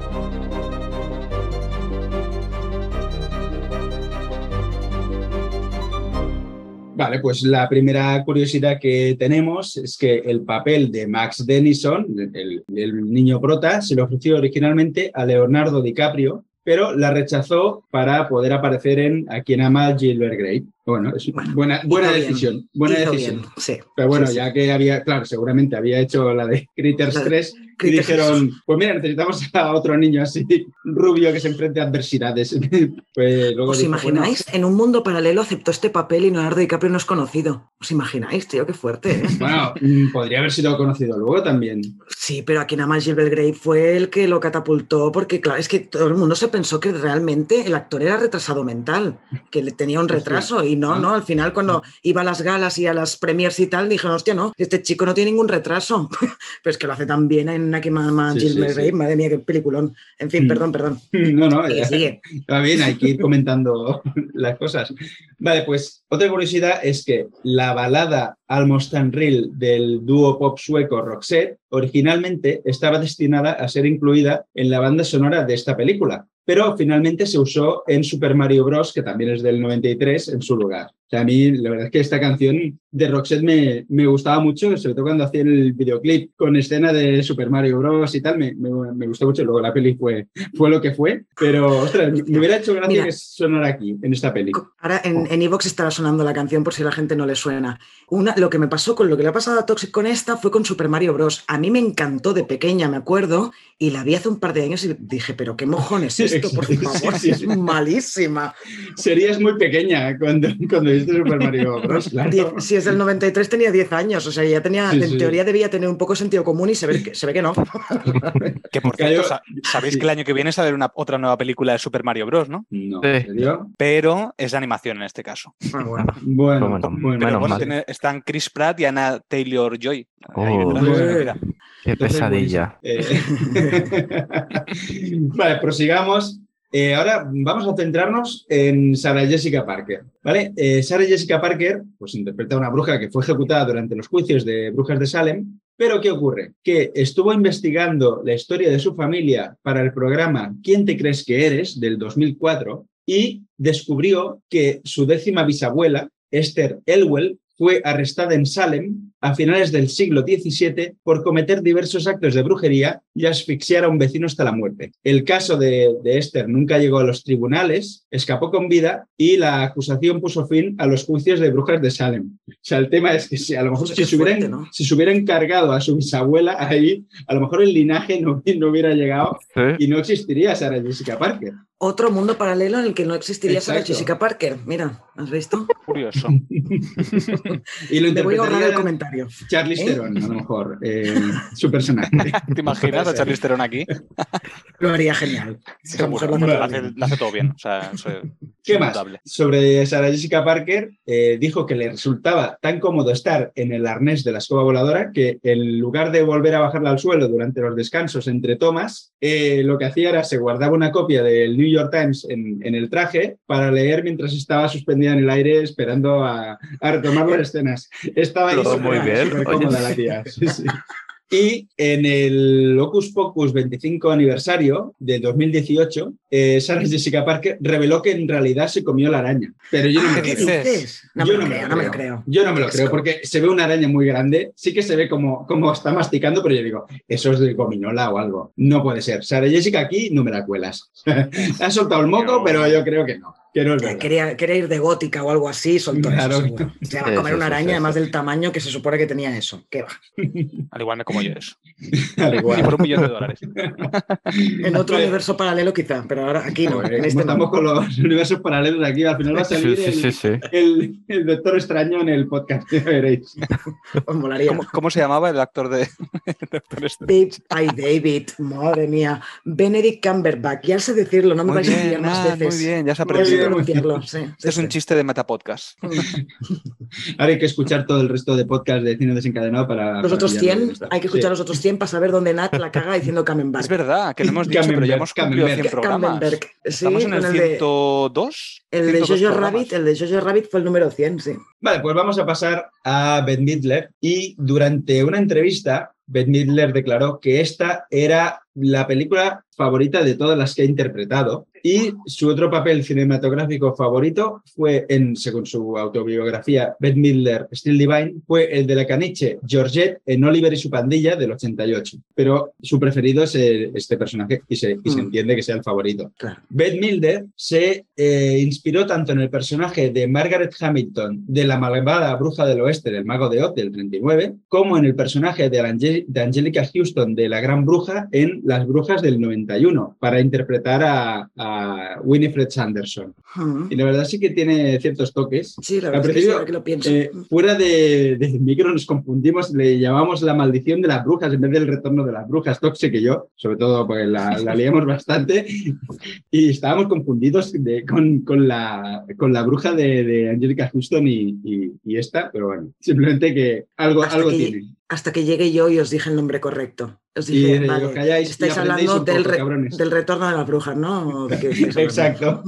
Vale, pues la primera curiosidad que tenemos es que el papel de Max Denison, el, niño prota, se le ofreció originalmente a Leonardo DiCaprio, pero la rechazó para poder aparecer en A quien ama Gilbert Grape. Bueno, es Bueno, buena, buena bien, decisión. Buena Hizo decisión. bien, sí. Pero bueno, Sí, sí. ya que había, claro, seguramente había hecho la de Critters La de 3 y dijeron, pues mira, necesitamos a otro niño así, rubio que se enfrente a adversidades. pues luego ¿Os dijo, imagináis? En un mundo paralelo aceptó este papel y Leonardo DiCaprio no es conocido. ¿Os imagináis, tío? Qué fuerte, ¿eh? Bueno, mm, podría haber sido conocido luego también. Sí, pero aquí nada más Gilbert Grape fue el que lo catapultó, porque claro, es que todo el mundo se pensó que realmente el actor era retrasado mental, que tenía un Hostia. retraso, y no, no, al final cuando iba a las galas y a las premiers y tal, dijeron, hostia, no, este chico no tiene ningún retraso. pero es que lo hace tan bien en Aquí Mama Sí, sí, sí. Madre mía, qué peliculón. En fin, Mm. perdón, perdón. No, no, ya. sigue. Está bien, hay que ir comentando las cosas. Vale, pues otra curiosidad es que la balada Almost Unreal del dúo pop sueco Roxette originalmente estaba destinada a ser incluida en la banda sonora de esta película, pero finalmente se usó en Super Mario Bros., que también es del 93, en su lugar. O sea, a mí la verdad es que esta canción de Roxette me, me gustaba mucho, sobre todo cuando hacían el videoclip con escena de Super Mario Bros. y tal, me, me- me gustó mucho. Luego la peli fue, fue lo que fue, pero ostras, me hubiera hecho gracia Mira. que sonara aquí, en esta peli. Ahora en, en Evox estará sonando la canción por si a la gente no le suena. Una, lo que me pasó con lo que le ha pasado a Toxic con esta fue con Super Mario Bros. A mí me encantó de pequeña, me acuerdo, y la vi hace un par de años y dije, pero qué mojones es esto, por Sí, favor, sí, es sí. malísima. Serías muy pequeña cuando, cuando viste Super Mario Bros. Claro. Diez- si es del 93 tenía 10 años, o sea, ya tenía, Sí, en sí. teoría debía tener un poco de sentido común y se ve que, se ve que no. Que por cierto, sa- sabéis sí. que el año que viene sale una, otra nueva película de Super Mario Bros, ¿no? No, Sí. ¿en serio? Pero es de animación en este caso. Ah, bueno. Bueno, Bueno, bueno, Pero bueno, están Chris Pratt y Anna Taylor Joy. Oh. Qué Entonces, pesadilla. Eh, vale, prosigamos. Eh, ahora vamos a centrarnos en Sarah Jessica Parker. ¿vale? Eh, Sarah Jessica Parker pues, interpreta a una bruja que fue ejecutada durante los juicios de brujas de Salem. Pero ¿qué ocurre? Que estuvo investigando la historia de su familia para el programa ¿Quién te crees que eres? del 2004 y descubrió que su décima bisabuela, Esther Elwell, fue arrestada en Salem a finales del siglo XVII por cometer diversos actos de brujería y asfixiar a un vecino hasta la muerte. El caso de, de Esther nunca llegó a los tribunales, escapó con vida y la acusación puso fin a los juicios de brujas de Salem. O sea, el tema es que si a lo mejor si se, hubieran, fuerte, ¿no? si se hubiera encargado a su bisabuela ahí, a lo mejor el linaje no, no hubiera llegado y no existiría Sarah Jessica Parker. Otro mundo paralelo en el que no existiría Sarah Exacto. Jessica Parker. Mira, ¿has visto? Curioso. Y lo Me voy a ahorrar el comentario. Charlize ¿Eh? Theron, a lo mejor, eh, su personaje. ¿Te imaginas a Charlize Theron aquí? Lo haría genial. Esa mujer lo hace hace, bien. lo hace todo bien. O sea, ¿Qué más? Sobre Sarah Jessica Parker, eh, dijo que le resultaba tan cómodo estar en el arnés de la escoba voladora que en lugar de volver a bajarla al suelo durante los descansos entre tomas, eh, lo que hacía era se guardaba una copia del New York Times en, en el traje para leer mientras estaba suspendida en el aire esperando a, a retomar las escenas. Estaba ahí muy bien, oye. cómoda la tía. Sí, sí. Y en el Locus Pocus 25 aniversario de 2018, eh, Sarah Jessica Parker reveló que en realidad se comió la araña. Pero yo no me ¿Qué lo creo. dices? No Yo me lo creo, no me lo creo. Yo no me lo creo porque se ve una araña muy grande. Sí que se ve como, como está masticando, pero yo digo, eso es de gominola o algo. No puede ser. Sarah Jessica aquí no me la cuelas. ha soltado el moco, pero yo creo que no. Que no es verdad. Quería, quería ir de gótica o algo así, soltó Claro. eso. seguro. Se va a comer una araña, además del tamaño que se supone que tenía eso. ¿Qué va? Al igual me como yo eso. Igual. por un millón de dólares. En otro Pues- universo paralelo quizá, pero ahora aquí no. En este estamos no. con los universos paralelos aquí, al final va a Sí, salir sí, el, sí, sí. el- el Doctor Extraño en el podcast, ya veréis. Os molaría. ¿Cómo, cómo se llamaba el actor de Doctor Strange? Babe, ay, David, madre mía. Benedict Cumberbatch, ya sé decirlo, no me vais a bien, más ah, veces. muy bien, ya se ha aprendido. Este es sí, un chiste de Metapodcast. Ahora hay que escuchar todo el resto de podcast de cine desencadenado para. Los para otros pillarlo 100, dónde está. hay que escuchar Sí. los otros 100 para saber dónde Nat la caga diciendo Camembert. Es verdad, que no hemos dicho, pero ya hemos cumplido 100 Camembert. programas. Camembert, sí, Estamos en el el de- 102. El de 102 Jojo programas. Rabbit, el de Jojo Rabbit fue el número 100, sí. Vale, pues vamos a pasar a Beth Midler. Y durante una entrevista, Beth Midler declaró que esta era la película favorita de todas las que ha interpretado. Y su otro papel cinematográfico favorito fue, en, según su autobiografía, Beth Midler, Still Divine, fue el de la caniche Georgette en Oliver y su pandilla del 88. Pero su preferido es eh, este personaje y se, y se Mm. entiende que sea el favorito. Claro. Beth Milder se eh, inspiró tanto en el personaje de Margaret Hamilton de la malvada bruja del oeste del mago de Oz del 39, como en el personaje de, Ange- de Angelica Houston de la gran bruja en Las brujas del 91, para interpretar a, a Winifred Sanderson. Mm. Y la verdad sí que tiene ciertos toques. Sí, la verdad es que, sí, que lo pienso. Eh, fuera de, del micro nos confundimos, le llamamos la maldición de las brujas en vez del retorno de las brujas, Toxic y yo, sobre todo porque la, la liamos bastante y estábamos confundidos de- con, con la, con la bruja de, de Angelica Houston y, y- y esta, pero bueno, simplemente que algo, Hasta algo que- tiene. Hasta que llegué yo y os dije el nombre correcto. Os dije, vale, calláis estáis hablando del, poco, re- cabrones. del retorno de las brujas, ¿no? Exacto.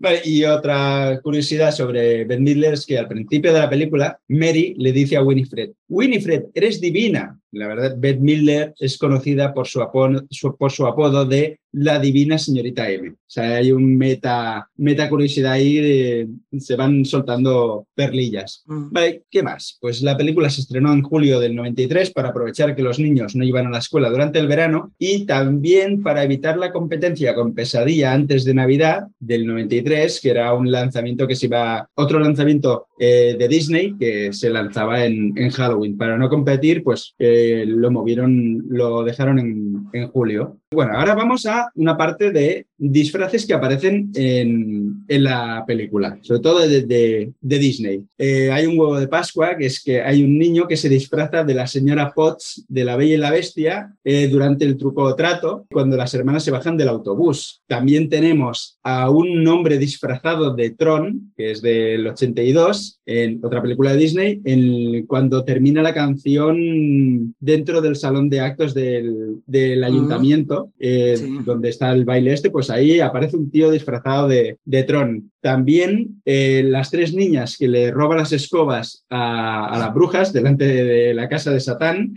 Vale, y otra curiosidad sobre Ben Midler es que al principio de la película, Mary le dice a Winifred, Winifred, eres divina. La verdad, Beth Midler es conocida por su, apodo, su- por su apodo de la divina señorita M. O sea, hay un meta, meta curiosidad ahí, de- se van soltando perlillas. Mm. Vale, ¿qué más? Pues la película se estrenó en julio del 93 para aprovechar que los niños no iban a la escuela durante el verano y también para evitar la competencia con Pesadilla antes de Navidad del 93, que era un lanzamiento que se iba, otro lanzamiento eh, de Disney que se lanzaba en, en Halloween. Para no competir, pues eh, lo movieron, lo dejaron en, en julio. Bueno, ahora vamos a una parte de disfraces que aparecen en, en la película, sobre todo de, de- Disney. Eh, hay un huevo de Pascua, que es que hay un niño que se disfraza de la señora Potts de La Bella y la Bestia durante el truco trato, cuando las hermanas se bajan del autobús. También tenemos a un hombre disfrazado de Tron, que es del 82, en otra película de Disney, en, cuando termina la canción dentro del salón de actos del, del ayuntamiento, eh, Sí. donde está el baile este, pues ahí aparece un tío disfrazado de, de Tron. También eh, las tres niñas que le roban las escobas a, a las brujas delante de la casa de Satán.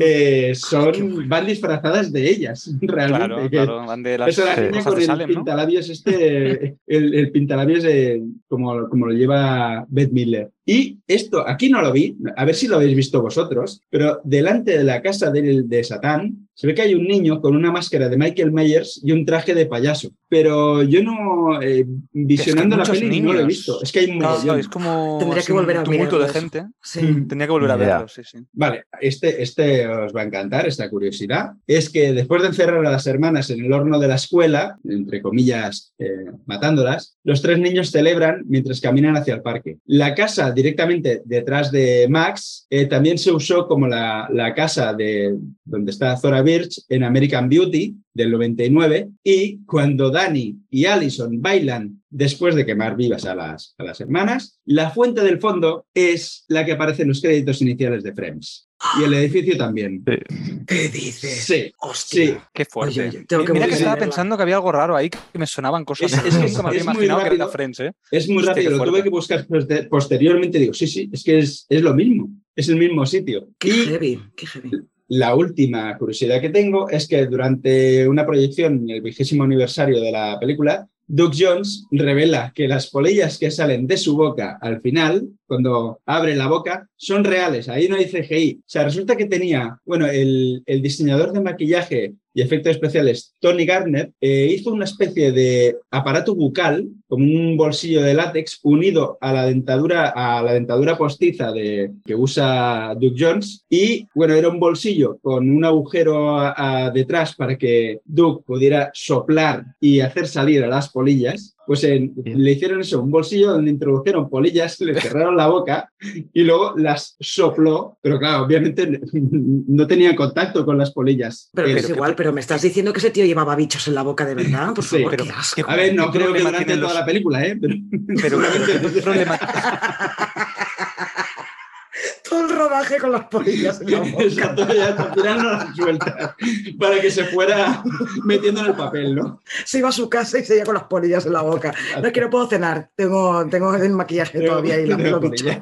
Eh, son, bueno. van disfrazadas de ellas, realmente. Claro, van de las eso la niña con de el Salem, ¿no? pintalabios este, el, el pintalabios eh, como, como lo lleva Beth Miller. Y esto, aquí no lo vi, a ver si lo habéis visto vosotros, pero delante de la casa de, de Satán se ve que hay un niño con una máscara de Michael Myers y un traje de payaso. Pero yo no, eh, visionando la peli, no lo he niños. visto. Es que hay un Claro, mogollón. es como Tendría así que volver un a tumulto de mirarlo eso. gente. Sí. Mm. Tenía que volver a Ya. verlo, sí, sí. Vale, este, este os va a encantar, esta curiosidad. Es que después de encerrar a las hermanas en el horno de la escuela, entre comillas, eh, matándolas, los tres niños celebran mientras caminan hacia el parque. La casa directamente detrás de Max eh, también se usó como la, la casa de donde está Zora Birch en American Beauty del 99 y cuando Danny y Allison bailan después de quemar vivas a las, a las hermanas, la fuente del fondo es la que aparece en los créditos iniciales de Friends. Y el edificio también. ¿Qué dices? Sí, Hostia. sí. Qué fuerte. Oye, oye, tengo que Mira que estaba pensando que había algo raro ahí, que me sonaban cosas. Es- es que Nunca me había es muy imaginado que era rápido. Friends, ¿eh? Es muy Hostia, rápido, lo tuve que buscar poster- posteriormente. Digo, sí, sí, es que es, es lo mismo, es el mismo sitio. Qué Y heavy, qué heavy. la última curiosidad que tengo es que durante una proyección en el vigésimo aniversario de la película, Doug Jones revela que las polillas que salen de su boca al final, cuando abre la boca, son reales. Ahí no hay CGI. O sea, resulta que tenía, bueno, el, diseñador de maquillaje y efectos especiales, Tony Gardner, eh, hizo una especie de aparato bucal, como un bolsillo de látex, unido a la dentadura, a la dentadura postiza de, que usa Doug Jones. Y bueno, era un bolsillo con un agujero detrás para que Doug pudiera soplar y hacer salir a las polillas. Pues en- le hicieron eso, un bolsillo donde introdujeron polillas, le cerraron la boca y luego las sopló, pero claro, obviamente no tenía contacto con las polillas. Pero es igual, pero me estás diciendo que ese tío llevaba bichos en la boca de verdad. Por Sí, favor, pero qué qué asco. A ver, no ¿Qué creo que durante toda los- la película, ¿eh? Pero, Pero, pero seguramente ¿qué problema, Todo el no baje con las polillas en la boca. Exacto, ya no las suelta para que se fuera metiendo en el papel, ¿no? Se iba a su casa y seguía con las polillas en la boca. No es que no puedo cenar, tengo, tengo el maquillaje todavía y la, Tengo lo por bicho. ella.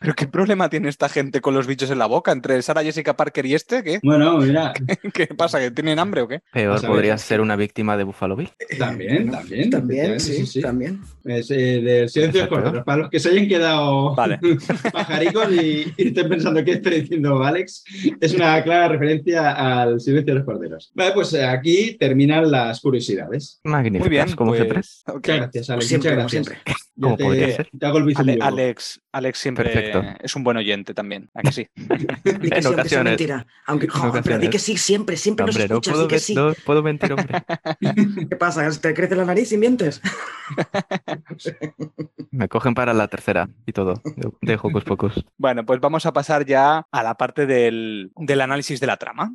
¿Pero qué problema tiene esta gente con los bichos en la boca? ¿Entre Sara Jessica Parker y este? ¿Qué? Bueno, mira, ¿Qué pasa? ¿Que tienen hambre o qué? Peor podría ser una víctima de Buffalo Bill. también, también. También, efectivamente, sí, también. Es eh, del silencio de los que se hayan quedado Vale. pajaricos y, y estén pensando qué está diciendo Alex, es una clara referencia al silencio de los corderos. Vale, pues eh, aquí terminan las curiosidades. Magníficas, Muy bien. como pues- siempre. ok. Muchas gracias, Alex. Siempre, muchas como gracias. siempre. Ya Como te, podría ser. te hago el bici Ale- un poco. Alex, Alex siempre Perfecto. es un buen oyente también. ¿A que sí? En sí, aunque sea ocasiones. mentira. Aunque, En jo, pero di ocasiones. que sí, siempre, siempre nos Hombre, no escuchas, puedo, di que men- sí. no puedo mentir, hombre. ¿Qué pasa? ¿Te crece la nariz y mientes? Me cogen para la tercera y todo. de- De Hocus Pocus. Bueno, pues vamos a pasar ya a la parte del, del análisis de la trama.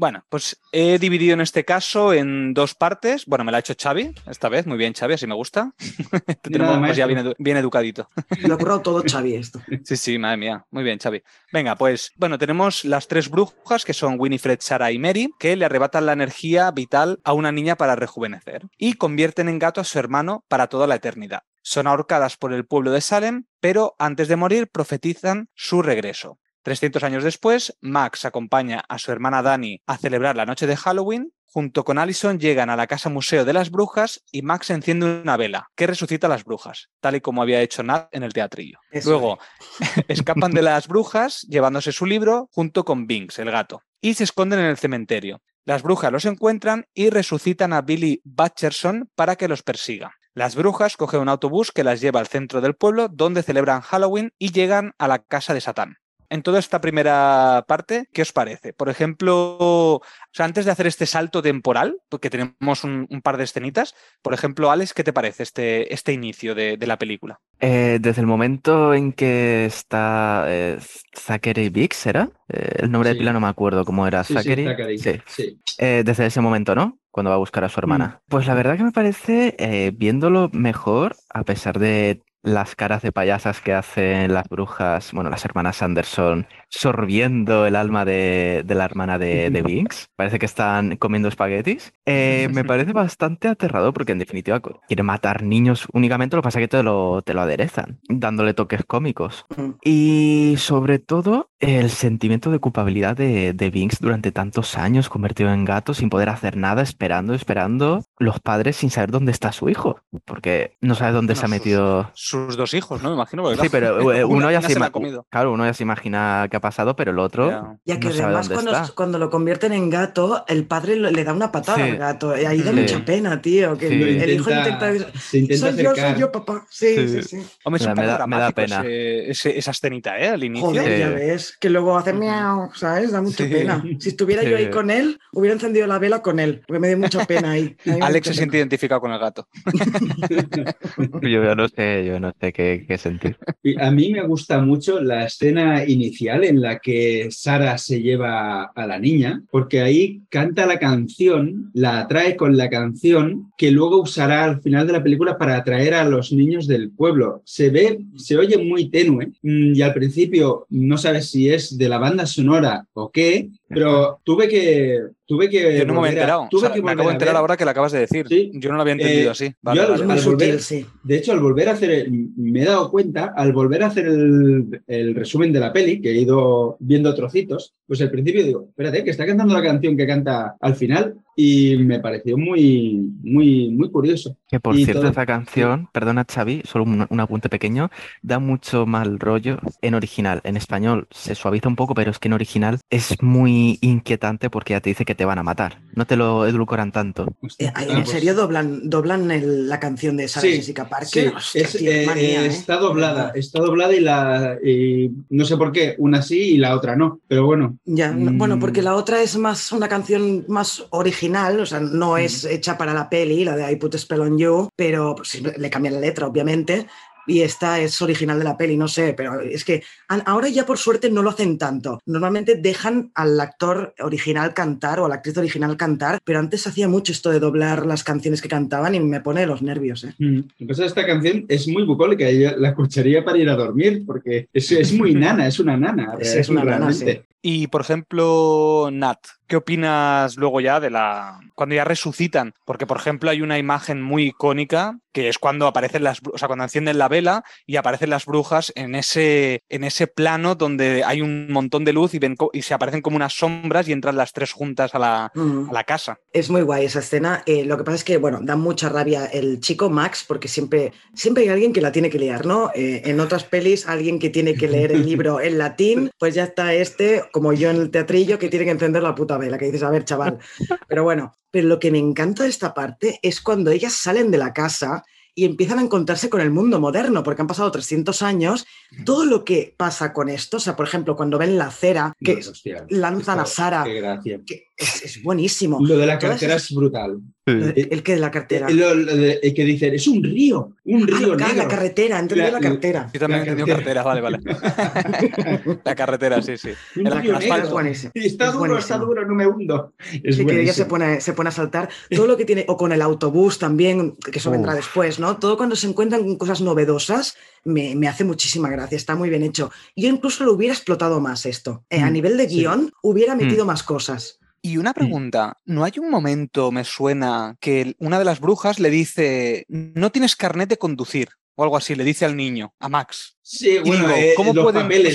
Bueno, pues he dividido en este caso en dos partes. Bueno, me la ha hecho Xavi esta vez. Muy bien, Xavi, así me gusta. Te tenemos Nada, pues, ya bien, edu- bien educadito. Lo ha todo Xavi esto. Sí, sí, madre mía. Muy bien, Xavi. Venga, pues bueno, tenemos las tres brujas que son Winifred, Sara y Mary, que le arrebatan la energía vital a una niña para rejuvenecer y convierten en gato a su hermano para toda la eternidad. Son ahorcadas por el pueblo de Salem, pero antes de morir profetizan su regreso. 300 años después, Max acompaña a su hermana Dani a celebrar la noche de Halloween. Junto con Allison llegan a la casa museo de las brujas y Max enciende una vela que resucita a las brujas, tal y como había hecho Nat en el teatrillo. Eso Luego escapan de las brujas llevándose su libro junto con Binks, el gato, y se esconden en el cementerio. Las brujas los encuentran y resucitan a Billy Butcherson para que los persiga. Las brujas cogen un autobús que las lleva al centro del pueblo donde celebran Halloween y llegan a la casa de Satán. En toda esta primera parte, ¿qué os parece? Por ejemplo, o sea, antes de hacer este salto temporal, porque tenemos un, un par de escenitas, por ejemplo, Alex, ¿qué te parece este, este inicio de, de la película? Eh, desde el momento en que está eh, Zachary Biggs, ¿era? Eh, el nombre Sí. de pila no me acuerdo cómo era. Sí, sí, Zachary. Sí. Sí. Eh, desde ese momento, ¿no? Cuando va a buscar a su hermana. Pues la verdad que me parece, eh, viéndolo mejor, a pesar de las caras de payasas que hacen las brujas, bueno, las hermanas Anderson, sorbiendo el alma de, de la hermana de, de Binks. Parece que están comiendo espaguetis. Eh, me parece bastante aterrador porque en definitiva quiere matar niños únicamente, lo que pasa es que te lo, te lo aderezan, dándole toques cómicos. Mm. Y sobre todo el sentimiento de culpabilidad de, de Binks durante tantos años convertido en gato sin poder hacer nada, esperando, esperando los padres sin saber dónde está su hijo, porque no sabe dónde se ha Bueno, sus- metido. Sus dos hijos, ¿no? Me imagino. porque, Sí, pero eh, una- uno ya se, se comido. claro, uno ya se imagina qué ha pasado, pero el otro Ya. Ya que no sabe además dónde cuando, está. cuando lo convierten en gato, el padre lo- le da una patada Sí. al gato. Y ahí da Sí. mucha pena, tío. Que Sí. el, hijo intenta-. Se intenta soy yo, soy yo, papá. Sí, sí, Sí. sí. Hombre, es Me un da- poco me da- me da dramático pena. ese- ese- esa escenita, ¿eh? Al inicio. Joder, Sí. ya ves. Que luego hace miau, ¿sabes? Da mucha Sí. pena. Si estuviera yo ahí con él, hubiera encendido la vela con él. Porque me dio mucha pena ahí. Alex se siente identificado con el gato. yo ya no sé, yo no sé qué, qué sentir. Y a mí me gusta mucho la escena inicial en la que Sara se lleva a la niña, porque ahí canta la canción, la atrae con la canción que luego usará al final de la película para atraer a los niños del pueblo. Se ve, se oye muy tenue mm, y al principio no sabes si es de la banda sonora o qué, pero tuve que tuve que Yo no me había enterado. tuve O sea, que me acabo de enterar ahora que lo acabas de decir. Sí. Yo no lo había entendido Eh, así. yo Vale, al- vale, Es vale. muy al volver- sutil, sí. De hecho, al volver a hacer, el- me he dado cuenta, al volver a hacer el, el resumen de la peli, que he ido viendo trocitos, pues al principio digo, espérate, que está cantando la canción que canta al final y me pareció muy, muy, muy curioso. Que por Y cierto, todo- esa canción, perdona Xavi, solo un, un apunte pequeño, da mucho mal rollo en original. En español se suaviza un poco, pero es que en original es muy inquietante porque ya te dice que te van a matar. No te lo edulcoran tanto. Ah, ¿En pues- serio doblan, doblan el- la canción de Sarah Sí, Jessica Sí, Parker? Hostia, es, tío, eh, manía, eh, ¿eh? está doblada, está doblada y la y no sé por qué, una sí y la otra no, pero bueno. Ya, no- bueno, Mm. porque la otra es más una canción más original, o sea, no es hecha para la peli, la de I Put a Spell on You, pero pues, le cambian la letra, obviamente, y esta es original de la peli, no sé, pero es que ahora ya por suerte no lo hacen tanto. Normalmente dejan al actor original cantar o a la actriz original cantar, pero antes hacía mucho esto de doblar las canciones que cantaban y me pone los nervios. ¿eh? Mm. esta canción es muy bucólica, ella la escucharía para ir a dormir porque es, es muy nana, es una nana. es una nana, sí. Y por ejemplo, Nat, ¿qué opinas luego ya de la. cuando ya resucitan? Porque, por ejemplo, hay una imagen muy icónica que es cuando aparecen las. o sea, cuando encienden la vela y aparecen las brujas en ese, en ese plano donde hay un montón de luz y, ven, y se aparecen como unas sombras y entran las tres juntas a la, a la casa. Es muy guay esa escena. Eh, lo que pasa es que, bueno, da mucha rabia el chico Max porque siempre, siempre hay alguien que la tiene que leer, ¿no? Eh, en otras pelis, alguien que tiene que leer el libro en latín, pues ya está este como yo en el teatrillo, que tiene que encender la puta vela, que dices, a ver, chaval. Pero bueno, pero lo que me encanta de esta parte es cuando ellas salen de la casa y empiezan a encontrarse con el mundo moderno, porque han pasado 300 años. Todo lo que pasa con esto, o sea, por ejemplo, cuando ven la cera que lanzan a Sara, que es, buenísimo. Lo de la cartera es brutal. El, que de la cartera. El, que dicen, es un río, un ah, río La carretera, entendí la, cartera. Yo también entendí carretera, vale, vale. la carretera, sí, sí. Un río negro. buenísimo. Está duro, está duro, no me hundo. Es sí, que ella se pone, se pone a saltar. Todo lo que tiene, o con el autobús también, que eso vendrá después, ¿no? Todo cuando se encuentran con cosas novedosas, me, me, hace muchísima gracia, está muy bien hecho. Yo incluso lo hubiera explotado más esto. Eh, a mm, nivel de guion, hubiera mm. metido más cosas. Y una pregunta, ¿no hay un momento, me suena, que una de las brujas le dice, no tienes carnet de conducir? O algo así, le dice al niño, a Max. Sí, bueno, eh, ¿cómo los papeles,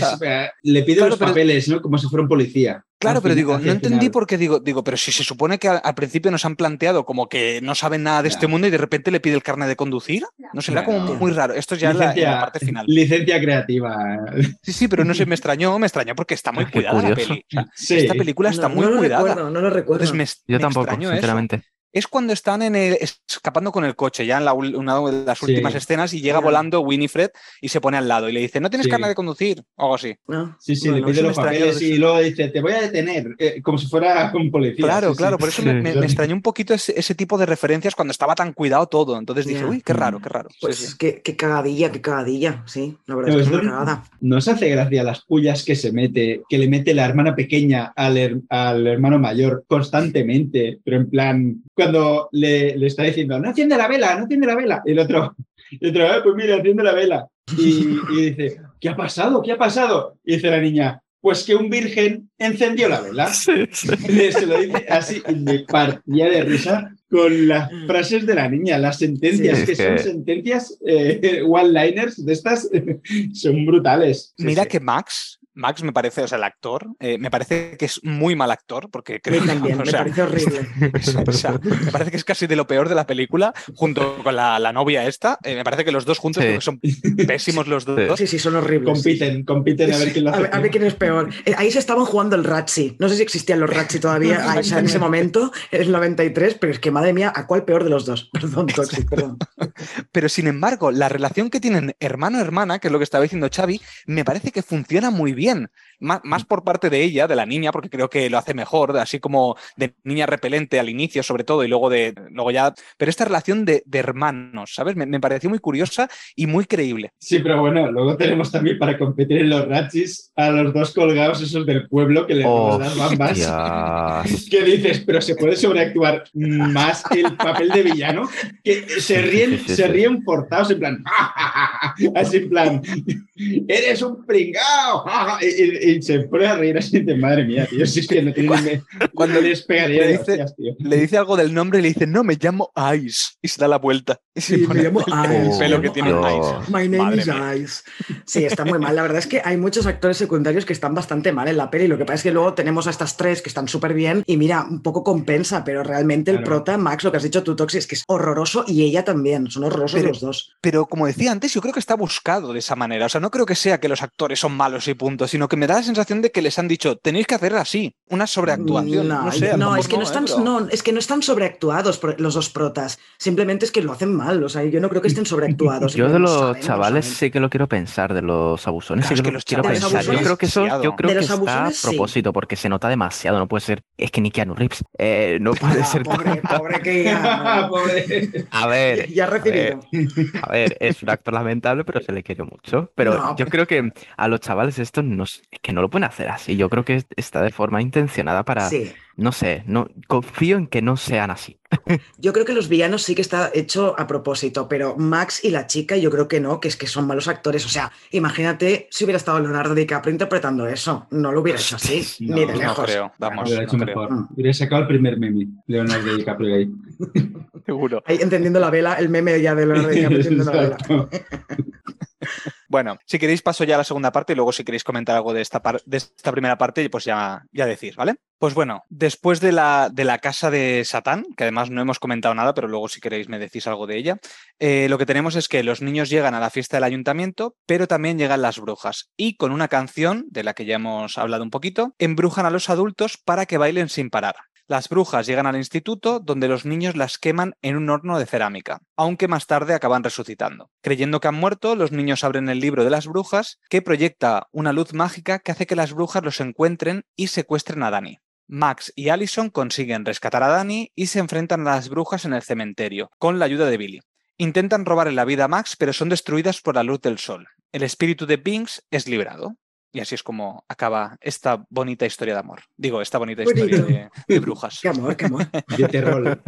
le pide los papeles, ¿no? Como si fuera un policía. Claro, pero digo, no entendí por qué digo, digo, pero si se supone que al, principio nos han planteado como que no saben nada de este mundo y de repente le pide el carnet de conducir, no sé, era como muy raro. Esto ya es la, parte final. Licencia creativa. Sí, sí, pero no sé, me extrañó, me extrañó porque está muy cuidada la peli. Esta película está muy cuidada. no lo recuerdo. Yo tampoco, sinceramente es cuando están en escapando con el coche, ya en la, una de las últimas escenas, y llega volando Winifred y se pone al lado y le dice, ¿no tienes carne de conducir? O algo así. Sí, sí, le pide los papeles y luego dice, te voy a detener, eh, como si fuera un policía. Claro, claro, por eso me, extrañó un poquito ese, tipo de referencias cuando estaba tan cuidado todo. Entonces dije, uy, qué raro, qué raro. Pues qué, qué, cagadilla, qué cagadilla, sí, la verdad es que es una cagada. Nos hace gracia las pullas que se mete, que le mete la hermana pequeña al, al hermano mayor constantemente, pero en plan, cuando le le, está diciendo, no enciende la vela, no enciende la vela. Y el otro, el otro ah, pues mira, enciende la vela. Y, dice, ¿qué ha pasado? ¿Qué ha pasado? Y dice la niña, pues que un virgen encendió la vela. Se lo dice así, me partía de risa con las frases de la niña, las sentencias, que, son sentencias eh, one-liners de estas, son brutales. Mira que Max Max me parece, o sea, el actor, eh, me parece que es muy mal actor, porque creo que también, me parece horrible. me parece que es casi de lo peor de la película, junto con la, novia esta. Eh, me parece que los dos juntos son pésimos los dos. Sí, sí, son horribles. Compiten, compiten a ver quién lo hace. A ver, quién es peor. Eh, ahí se estaban jugando el Ratsi. No sé si existían los Ratsi todavía en ese momento, en el 93, pero es que madre mía, ¿a cuál peor de los dos? Perdón, Toxic, perdón. Pero sin embargo, la relación que tienen hermano-hermana, que es lo que estaba diciendo Xavi, me parece que funciona muy bien bien más, por parte de ella, de la niña, porque creo que lo hace mejor, así como de niña repelente al inicio, sobre todo, y luego de luego ya. Pero esta relación de, hermanos, ¿sabes? Me, pareció muy curiosa y muy creíble. Sí, pero bueno, luego tenemos también para competir en los rachis a los dos colgados esos del pueblo que le oh, las bambas. ¿Qué dices? Pero se puede sobreactuar más el papel de villano que se ríen, se ríen portados en plan, así en plan, eres un pringao, y, se pone a reír así de madre mía, tío. Si es que no tiene cuando les pegaría le dice, le dice algo del nombre y le dice, no, me llamo Ice. Y se da la vuelta. Y se pone me llamo el, Ice. pelo que tiene Ice. My name is Ice. Sí, está muy mal. La verdad es que hay muchos actores secundarios que están bastante mal en la peli. Lo que pasa es que luego tenemos a estas tres que están súper bien y mira, un poco compensa, pero realmente el prota, Max, lo que has dicho tú, Toxi, es que es horroroso y ella también. Son horrorosos los dos. Pero como decía antes, yo creo que está buscado de esa manera. O sea, no creo que sea que los actores son malos y punto, sino que me da la sensación de que les han dicho, tenéis que hacer así, una sobreactuación. No, sé, no, es que no, ¿eh? están, Pero- no, es que no están sobreactuados por- los dos protas. Simplemente es que lo hacen mal. O sea, yo no creo que estén sobreactuados. Yo de Lo los saben, chavales sí que lo quiero pensar, de los abusones Claro, sí es que lo quiero pensar. Yo creo que eso, yo creo que está a sí. propósito, porque se nota demasiado. No puede ser, es que ni Keanu Reeves. eh, no puede Ah, ser tan- pobre, pobre que ya, Pobre. A ver, ya ha recibido. A ver, es un actor lamentable, pero se le quiere mucho. Pero No, yo creo que a los chavales esto no, es que no lo pueden hacer así. Yo creo que es- está de forma intencionada para, Sí. no sé, no confío en que no sean así. Yo creo que los villanos sí que está hecho a propósito, pero Max y la chica yo creo que no, que es que son malos actores. O sea, imagínate si hubiera estado Leonardo DiCaprio interpretando eso. No lo hubiera hecho así, No, ni de no No lejos. creo, vamos, Hubiera no hecho creo. mejor. Hubiera sacado el primer meme, Leonardo DiCaprio ahí. Seguro. Ahí entendiendo la vela, el meme ya de Leonardo DiCaprio entendiendo la vela. Bueno, si queréis paso ya a la segunda parte y luego si queréis comentar algo de esta, de esta primera parte, pues ya, ya decir, ¿vale? Pues bueno, después de la, de la casa de Satán, que además no hemos comentado nada, pero luego si queréis me decís algo de ella, eh, lo que tenemos es que los niños llegan a la fiesta del ayuntamiento, pero también llegan las brujas y con una canción, de la que ya hemos hablado un poquito, embrujan a los adultos para que bailen sin parar. Las brujas llegan al instituto donde los niños las queman en un horno de cerámica, aunque más tarde acaban resucitando. Creyendo que han muerto, los niños abren el libro de las brujas que proyecta una luz mágica que hace que las brujas los encuentren y secuestren a Dani. Max y Allison consiguen rescatar a Dani y se enfrentan a las brujas en el cementerio, con la ayuda de Billy. Intentan robarle la vida a Max, pero son destruidas por la luz del sol. El espíritu de Binks es liberado. Y así es como acaba esta bonita historia de amor. Digo, esta bonita historia de, de brujas. Qué amor, qué amor. De terror.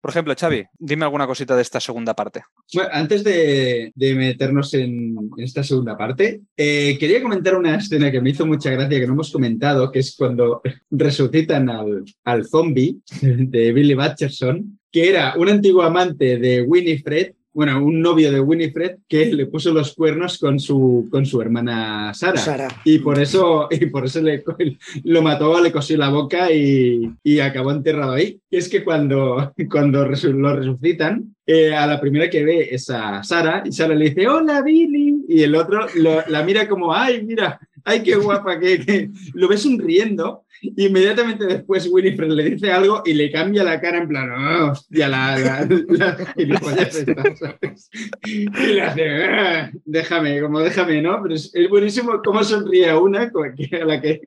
Por ejemplo, Xavi, dime alguna cosita de esta segunda parte. Bueno, antes de, de meternos en, en esta segunda parte, eh, quería comentar una escena que me hizo mucha gracia que no hemos comentado, que es cuando resucitan al, al zombie de Billy Batcherson, que era un antiguo amante de Winifred, bueno, un novio de Winifred que le puso los cuernos con su, con su hermana Sara. Sara. Y por eso, y por eso le, lo mató, le cosió la boca y, y acabó enterrado ahí. Y es que cuando, cuando lo resucitan, eh, a la primera que ve es a Sara y Sara le dice, hola Billy. Y el otro lo- la mira como, ay, mira, ay, qué guapa, que, que-". lo ve sonriendo. Inmediatamente después Winifred le dice algo y le cambia la cara en plan, "Oh, hostia, la, la, la esta", ¿sabes? Y le hace, "Ah, déjame, como déjame, ¿no? Pero es, es buenísimo cómo sonríe a una con, que- a la que,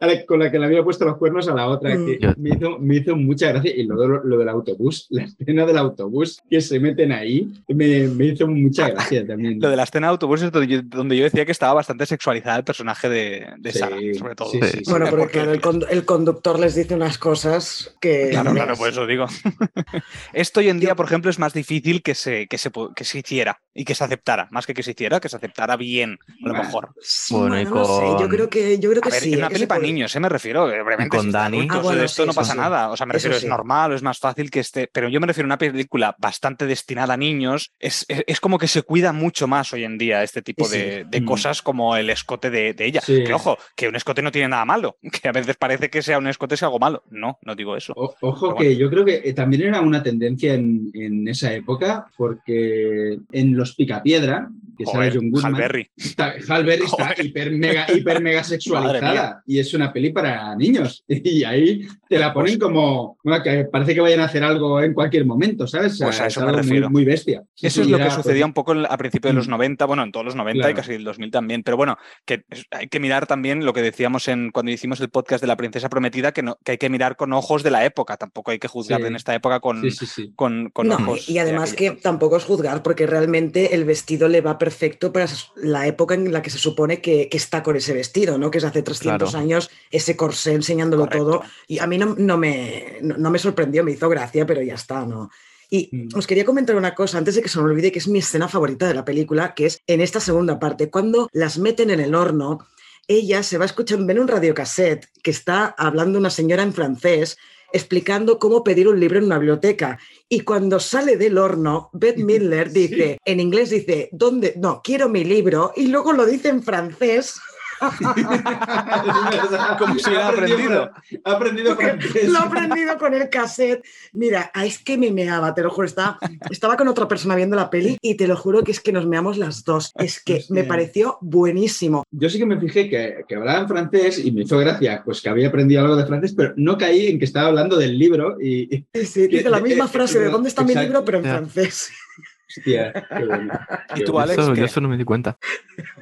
a la- con la que le había puesto los cuernos a la otra. Mm. que Yo- me, hizo, me hizo mucha gracia. Y lo, lo del autobús, la escena del autobús que se meten ahí, me, me hizo mucha gracia también. Lo de la escena de autobús es donde yo, donde yo decía que estaba bastante sexualizada el personaje de, de Sí, Sara, sobre todo. sí, sí, sí. Bueno, porque Porque- claro, el, condu- el conductor les dice unas cosas que. Claro, no claro, por eso digo. Esto hoy en día, por ejemplo, es más difícil que se, que se, que se hiciera y que se aceptara. Más que que se hiciera, que se aceptara bien, a lo mejor. Sí, Bueno, y no lo sé, Yo con- creo que, yo creo A que ver, sí. en una que peli para puede- niños, ¿eh? me refiero. eh, Obviamente, con si Dani. Ah, bueno, esto sí, no eso pasa sí. nada. O sea, me Eso refiero, sí. es normal o es más fácil que esté. Pero yo me refiero a una película bastante destinada a niños. Es, es, es como que se cuida mucho más hoy en día este tipo de, de Mm. cosas como el escote de, de ella. Sí. Que ojo, que un escote no tiene nada malo. Que a veces parece que sea un escote sea algo malo. No, no digo eso. O- ojo que yo creo que eh, también era una tendencia en, en esa época, porque en Los Picapiedra, que sale Joder, John Goodman, Hal Berry. está, Hal Berry está hiper mega, hiper mega sexualizada y es una peli para niños. Y ahí te la ponen Pues- como bueno, que parece que vayan a hacer algo en cualquier momento, ¿sabes? O sea, Pues a es eso me algo muy, refiero. muy bestia. Sí, Eso sí, es lo era, que pues, sucedía un poco a principios de los Mm. 90, bueno, en todos los 90 y casi el 2000 también. Pero bueno, que hay que mirar también lo que decíamos en cuando hicimos el podcast de la princesa prometida, que, no, que hay que mirar con ojos de la época. Tampoco hay que juzgar Sí. en esta época con, Sí, sí, sí. con, con No, ojos. y de además que tampoco es juzgar, porque realmente el vestido le va perfecto para la época en la que se supone que, que está con ese vestido, ¿no? Que es hace 300 Claro. años, ese corsé enseñándolo Correcto. todo. Y a mí no, no me, no, no me sorprendió, me hizo gracia, pero ya está, ¿no? Y Mm. os quería comentar una cosa antes de que se me olvide, que es mi escena favorita de la película, que es en esta segunda parte, cuando las meten en el horno, ella se va escuchando, ven un radiocassette que está hablando una señora en francés explicando cómo pedir un libro en una biblioteca. Y cuando sale del horno, Beth Midler Sí. dice, en inglés dice, ¿dónde? No, quiero mi libro, y luego lo dice en francés. Como si hubiera aprendido. Ha aprendido francés. Lo he aprendido con el cassette. Mira, es que me meaba, te lo juro. Estaba, estaba con otra persona viendo la peli y te lo juro que es que nos meamos las dos. Es que me pareció buenísimo. Yo sí que me fijé que, que hablaba en francés y me hizo gracia, pues que había aprendido algo de francés, pero no caí en que estaba hablando del libro y, y- Sí, sí, dice la misma frase de dónde está mi libro, pero en francés. Hostia, qué bueno. ¿Y Qué tú, bueno. Alex? Eso, yo eso no me di cuenta.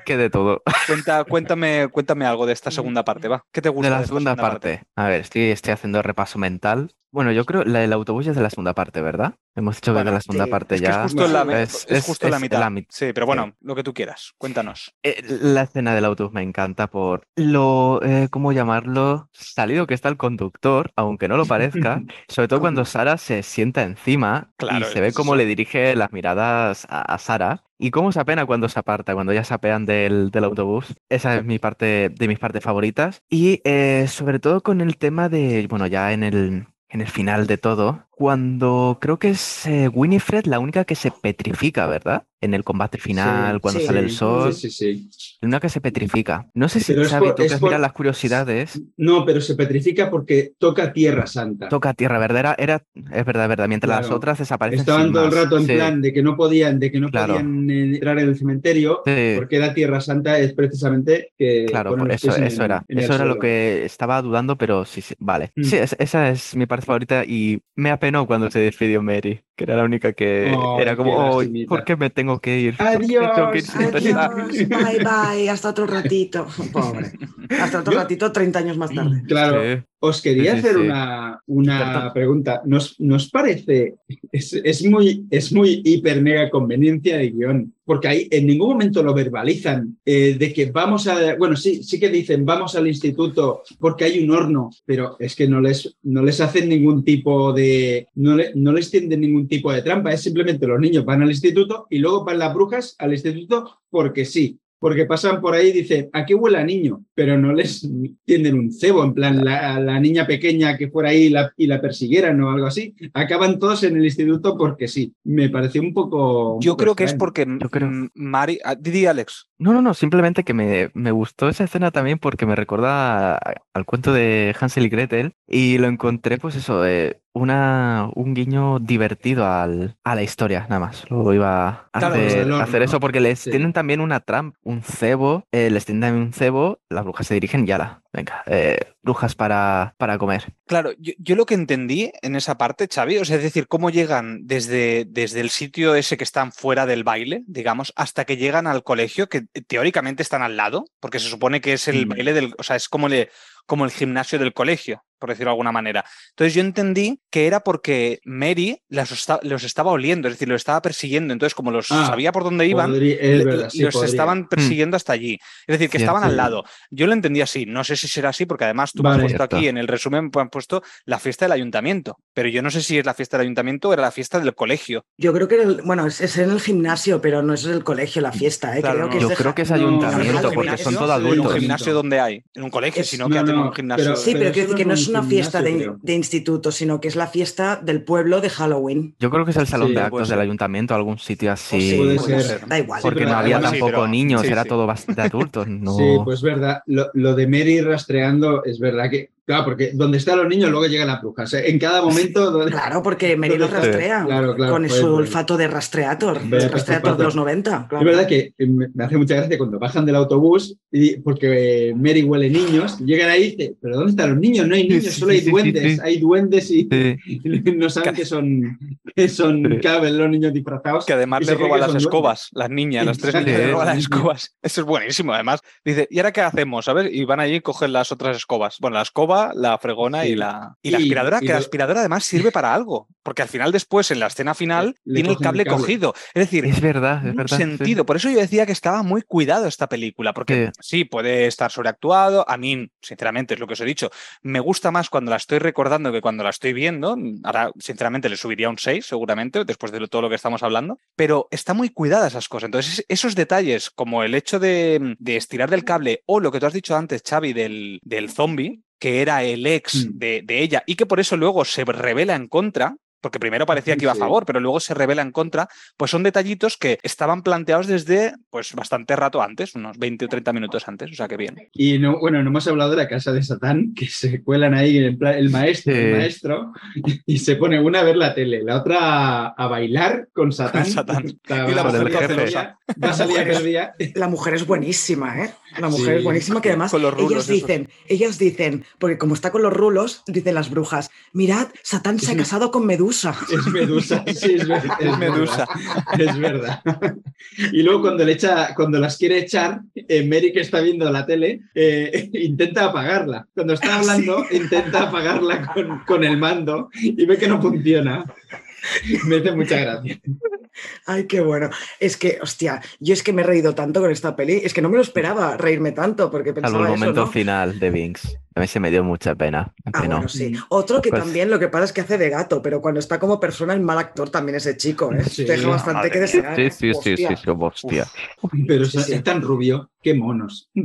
Que de todo. Cuenta, cuéntame, cuéntame algo de esta segunda parte, va. ¿Qué te gusta? De la segunda parte. A ver, estoy, estoy haciendo repaso mental. Bueno, yo creo la del autobús es de la segunda parte, ¿verdad? Hemos dicho que Bueno, de la segunda sí, parte Es que ya. es justo, en la, Bueno, es, es- justo en la es mitad. la sí, pero bueno, lo que tú quieras. Cuéntanos. Eh, La escena del autobús me encanta por lo, eh, ¿cómo llamarlo? Salido que está el conductor, aunque no lo parezca. Sobre todo cuando Sara se sienta encima Claro, y se ve es cómo le dirige las miradas a, a Sara y cómo se apena cuando se aparta, cuando ya se apean del, del autobús. Esa es mi parte, de mis partes favoritas. Y eh, sobre todo con el tema de, bueno, ya en el, en el final de todo, cuando creo que es eh, Winifred la única que se petrifica, ¿verdad? En el combate final, cuando sí, sale el Sí, sol. Sí, sí, sí. La única que se petrifica. No sé si Pero es Xavi, por- tú que por- las curiosidades. No, pero se petrifica porque toca Tierra Santa. Toca tierra verdadera, era, es verdad, verdad. Mientras las Claro. otras desaparecen. Estaban sin todo el más. rato en Sí, plan de que no podían, de que no Claro. podían eh, entrar en el cementerio, sí, porque la Tierra Santa es precisamente que claro, por eso, en eso el- era. el Eso era lo que estaba dudando, pero sí, sí, vale. Mm. Sí, es- esa es mi parte favorita y me apenó cuando se despidió Mary, que era la única que era como, "Oh. ¿por qué me tengo que ir? ¿Por qué tengo que ir Adiós, sin empezar?". Adiós, bye bye, hasta otro ratito. Pobre. Hasta otro Yo- ratito, 30 años más tarde. Claro, Sí. os quería Sí, hacer sí. una, una pregunta. ¿Nos, nos parece, es, es muy, es muy hiper mega conveniencia de guion? Porque ahí en ningún momento lo verbalizan eh, de que vamos a, bueno, sí, sí que dicen vamos al instituto porque hay un horno, pero es que no les, no les hacen ningún tipo de, no, le- no les tienden ningún tipo de trampa, es simplemente los niños van al instituto y luego van las brujas al instituto porque sí. Porque pasan por ahí y dicen, ¿a qué huele a niño? Pero no les tienden un cebo, en plan, la, la niña pequeña que fuera ahí y la, y la persiguieran o algo así. Acaban todos en el instituto porque sí. Me pareció un poco. Yo creo que es porque Yo creo- Mari. ah, Didi Alex. No, no, no, simplemente que me, me gustó esa escena también porque me recuerda a- al cuento de Hansel y Gretel y lo encontré, pues eso, eh, una, un guiño divertido al, a la historia, nada más. Lo iba a Claro, hacer, horno, hacer eso porque les Sí. tienen también una trampa, un cebo, eh, les tienen un cebo, las brujas se dirigen y ala, venga, eh, brujas para, para comer. Claro, yo, yo lo que entendí en esa parte, Xavi, o sea, es decir, cómo llegan desde, desde el sitio ese que están fuera del baile, digamos, hasta que llegan al colegio, que teóricamente están al lado, porque se supone que es el Mm. baile del, o sea, es como, le, como el gimnasio del colegio, por decirlo de alguna manera. Entonces yo entendí que era porque Mary esta- los estaba oliendo, es decir, los estaba persiguiendo, entonces como los Ah, sabía por dónde iban, Podría- es verdad, sí, los podría. estaban persiguiendo hasta allí. Es decir, que estaban al Cierto. lado. Yo lo entendí así. No sé si será así, porque además tú me has Vale. puesto aquí Cierto. en el resumen, me han puesto la fiesta del ayuntamiento. Pero yo no sé si es la fiesta del ayuntamiento o era la fiesta del colegio. Yo creo que, era el- bueno, es, es en el gimnasio, pero no es el colegio, la fiesta, ¿eh? Claro, creo no. que es Yo de creo ja- que es ayuntamiento no, porque son todos no, ¿En un adultos. gimnasio donde hay? En un colegio, Es- sino que no, hacen no, un gimnasio. pero- Sí, pero quiero decir que no es es un una fiesta de, de instituto, sino que es la fiesta del pueblo de Halloween. Yo creo que es el salón Sí, de actos del ayuntamiento, algún sitio así. sí, puede puede ser. ser. Da igual. Porque no había tampoco pero- niños, sí, era sí. todo bastante adultos. No... Sí, pues verdad. Lo, lo de Mary rastreando es verdad que, claro, porque donde están los niños luego llegan las brujas. ¿eh? En cada momento. donde- Claro, porque Sí, rastrea claro, claro, con pues, su pues. olfato de rastreator, Ve, el rastreator de olfato. los 90. claro. Es verdad que me hace mucha gracia cuando bajan del autobús, y, porque eh, Mary huele niños, llegan ahí y dice, ¿pero dónde están los niños? No hay niños, sí, solo hay duendes. sí. Hay duendes y, Sí. y no saben que son, que son cada vez los niños disfrazados. Que además y se le creen roban las son duendes. escobas, las niñas, las tres niñas le roban las escobas. Eso es buenísimo, además. Dice, ¿y ahora qué hacemos? ¿Sabes? Y van allí y cogen las otras escobas. Bueno, la escoba, la fregona Sí. y la, y la aspiradora, y que la aspiradora además sirve para algo. Porque al final, después, en la escena final, Le tiene el cable, cogido. Es decir, Es verdad, es un verdad. sí. sentido. Por eso yo decía que estaba muy cuidado esta película, porque sí. puede estar sobreactuado. A mí, sinceramente, es lo que os he dicho. Me gusta más cuando la estoy recordando que cuando la estoy viendo. Ahora, sinceramente, le subiría un 6, seguramente, después de todo lo que estamos hablando. Pero está muy cuidada esas cosas. Entonces, esos detalles, como el hecho de, de estirar del cable, o lo que tú has dicho antes, Xavi, del, del zombie, que era el ex Mm. de, de ella, y que por eso luego se revela en contra, porque primero parecía que iba a Sí. favor, pero luego se revela en contra, pues son detallitos que estaban planteados desde pues bastante rato antes, unos 20 o 30 minutos antes, o sea que bien. Y no, bueno, no hemos hablado de la casa de Satán, que se cuelan ahí plan, el maestro, el Sí. maestro, y se pone una a ver la tele, la otra a, bailar con Satán. Satán. La- Y la mujer salir a jefe. Perdía, va a salir. La mujer es buenísima, ¿eh? La mujer Sí. es buenísima que además Con los rulos ellas esos. dicen, ellas dicen, porque como está con los rulos, dicen las brujas, mirad, Satán se ha casado con Medusa. Es Medusa, sí, es, ver- es Medusa. verdad, Es verdad. Y luego cuando le echa, cuando las quiere echar, eh, Mary que está viendo la tele, eh, intenta apagarla. Cuando está hablando, intenta apagarla con, con el mando y ve que no funciona. Me hace mucha gracia. Ay, qué bueno. Es que, hostia, yo es que me he reído tanto con esta peli, es que no me lo esperaba reírme tanto, porque Salvo pensaba el eso, momento ¿no? final de Vinx. A mí se me dio mucha pena. Ah, bueno, sí. Otro que Pues- también lo que pasa es que hace de gato, pero cuando está como persona, el mal actor también ese chico, ¿eh? Sí, Deja bastante madre que desear. Sí, sí, sí, sí, Hostia. sí, hostia. Pero Sí, es, sí. es tan rubio, qué monos.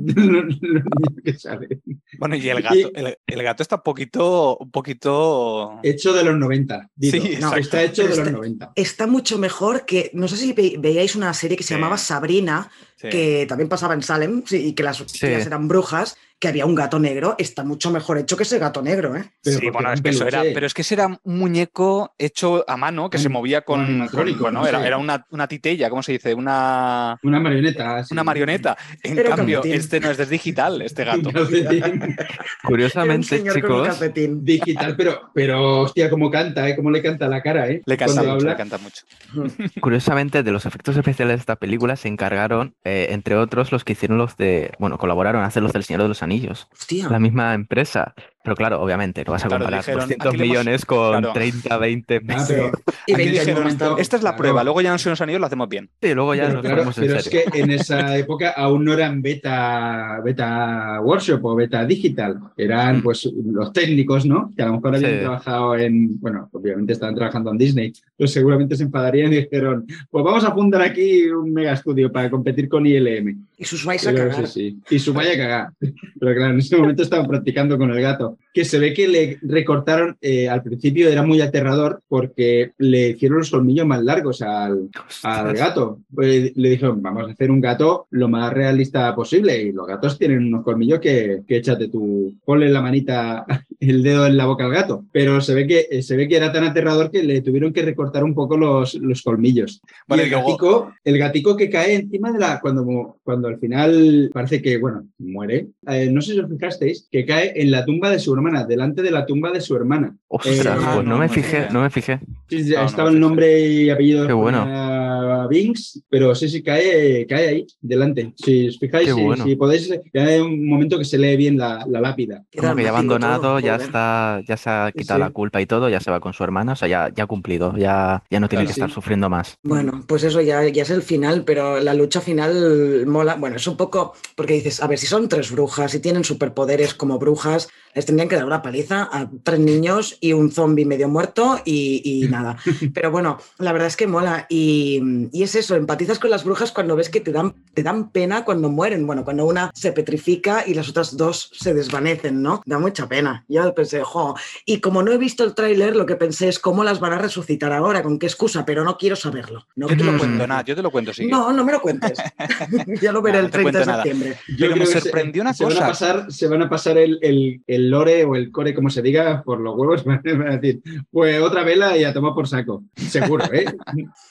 Bueno, y el gato, Y- el, el gato está un poquito, un poquito... Hecho de los 90. Dito. Sí, No, está hecho pero de los está- 90. Está mucho mejor que, no sé si ve- veíais una serie que se Sí. llamaba Sabrina, Sí. que también pasaba en Salem, sí, y que las Sí. tías eran brujas, que había un gato negro, está mucho mejor hecho que ese gato negro, ¿eh? Pero sí, bueno, es que eso era, pero es que ese era un muñeco hecho a mano que se movía con, un con- animatrónico, bueno, no era, sé. era una, una titella, ¿cómo se dice? Una, Una marioneta. sí. una marioneta. En cambio, calcetín. este no es es digital, este gato. calcetín Era un Curiosamente, chicos, digital, pero, pero hostia, cómo canta, ¿eh? Cómo le canta la cara, ¿eh? Le canta Cuando mucho, habla. le canta mucho. curiosamente, de los efectos especiales de esta película se encargaron, eh, entre otros, los que hicieron los de, bueno, colaboraron a hacer los del Señor de los Anillos. Hostia. La misma empresa. Pero claro, obviamente, no vas a Claro, comparar dijeron, 200 aquí le hemos- millones con claro. 30, 20 Ah, meses. pero, Y Aquí 20 años dijeron, más tarde. Esta es la Claro. prueba, luego ya en los Anillos lo hacemos bien. Sí, luego ya pero nos claro, ponemos en pero es que en esa época aún no eran beta, beta workshop o beta digital, eran Mm. pues los técnicos, ¿no? Que a lo mejor habían Sí. trabajado en, bueno, obviamente estaban trabajando en Disney, pues seguramente se enfadarían y dijeron, pues vamos a fundar aquí un mega estudio para competir con ILM. Y sus vais a Pero, cagar. sí, sí. Y su vaya a cagar. Pero claro, en ese momento estaban practicando con el gato. Que se ve que le recortaron, eh, al principio era muy aterrador porque le hicieron los colmillos más largos al, al gato. Pues le dijeron, vamos a hacer un gato lo más realista posible. Y los gatos tienen unos colmillos que, que échate tú, ponle la manita, el dedo en la boca al gato. Pero se ve que, se ve que era tan aterrador que le tuvieron que recortar un poco los, los colmillos. Vale, y el luego- gatico, el gatico que cae encima de la. Cuando, cuando al final parece que, bueno, muere. eh, no sé si os fijasteis, que cae en la tumba de su hermana, delante de la tumba de su hermana. Ostras, Eh, pues ah, no, no, me fijé, no me fijé. Sí, sí, No, no estaba me el nombre y apellido Qué bueno. A Binks, pero sí, sí, cae, cae ahí, delante. Si os fijáis, si, bueno. si podéis, hay un momento que se lee bien la, la lápida. Como que ya abandonado, todo, ya está, ya se ha quitado sí. la culpa y todo, ya se va con su hermana, o sea, ya, ya ha cumplido, ya, ya no tiene Claro, que sí. estar sufriendo más. Bueno, pues eso ya, ya es el final, pero la lucha final mola. Bueno, es un poco porque dices, a ver, si son tres brujas y tienen superpoderes como brujas, les tendrían que dar una paliza a tres niños y un zombie medio muerto y, y nada. Pero bueno, la verdad es que mola. Y, y es eso, empatizas con las brujas cuando ves que te dan, te dan pena cuando mueren. Bueno, cuando una se petrifica y las otras dos se desvanecen, ¿no? Da mucha pena. Yo pensé, jo. Y como no he visto el tráiler, lo que pensé es cómo las van a resucitar ahora, con qué excusa, pero no quiero saberlo. No Yo te lo cuento, nada, yo te lo cuento, sí. No, no me lo cuentes. ya lo veré el no te 30 de septiembre. Yo Pero me que se- sorprendió una se Van a pasar, se van a pasar el, el- el lore o el core, como se diga, por los huevos. Van a decir, pues otra vela y a tomar por saco. Seguro, ¿eh?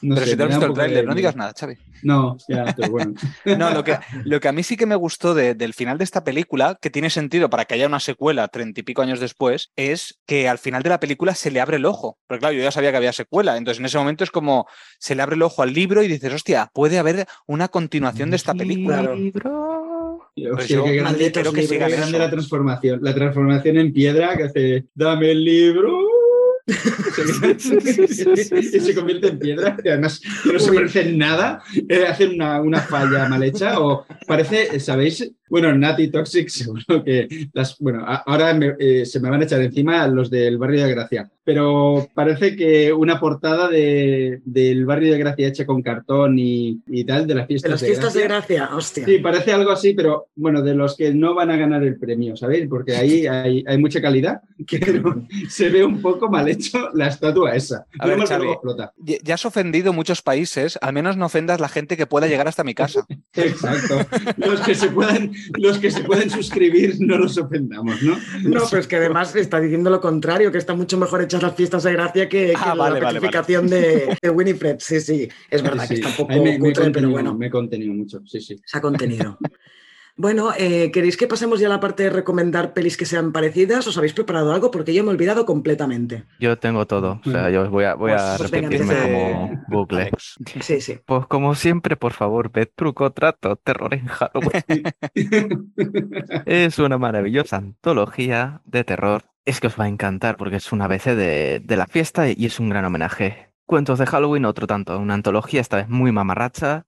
No Pero sé, si visto el de no digas nada, Xavi. No, ya, pero bueno. No, lo que, lo que a mí sí que me gustó de- del final de esta película, que tiene sentido para que haya una secuela treinta y pico años después, es que al final de la película se le abre el ojo. Porque claro, yo ya sabía que había secuela, entonces en ese momento es como se le abre el ojo al libro y dices, hostia, puede haber una continuación de esta película. Hostia, Pues yo, qué grande, que grande la transformación. La transformación en piedra que hace, dame el libro. Y se convierte en piedra, que además que no se parece en nada, eh, hacen una, una falla mal hecha, o parece, ¿sabéis? Bueno, Nati Toxic, seguro que las, bueno, ahora me- eh, se me van a echar encima los del barrio de Gracia, pero parece que una portada de, del barrio de Gracia hecha con cartón y, y tal, de las De fiestas las de fiestas de Gracia. gracia, hostia. Sí, parece algo así, pero bueno, de los que no van a ganar el premio, ¿sabéis? Porque ahí hay, hay mucha calidad, pero se ve un poco mal hecho la estatua esa. A ver, Xavi. explota. Ya has ofendido muchos países, al menos no ofendas la gente que pueda llegar hasta mi casa. Exacto. Los que se puedan, los que se pueden suscribir, no los ofendamos, ¿no? No, pero es que además está diciendo lo contrario, que está mucho mejor las fiestas de gracia que, que Ah, vale, la vale, petrificación de, de Winifred. Sí, sí, es verdad Sí, que está un poco me, pero contenido, bueno, me he contenido mucho, sí, sí. se ha contenido. Bueno, eh, ¿queréis que pasemos ya a la parte de recomendar pelis que sean parecidas? ¿Os habéis preparado algo? Porque yo me he olvidado completamente. Yo tengo todo. O sea, yo voy a, voy a Pues- pues venga, repetirme como bucle. Alex. Sí, sí. Pues como siempre, por favor, ved truco, trato, terror en Halloween. Es una maravillosa antología de terror. Es que os va a encantar porque es una ABC de, de la fiesta y es un gran homenaje. Cuentos de Halloween, otro tanto. Una antología esta vez muy mamarracha.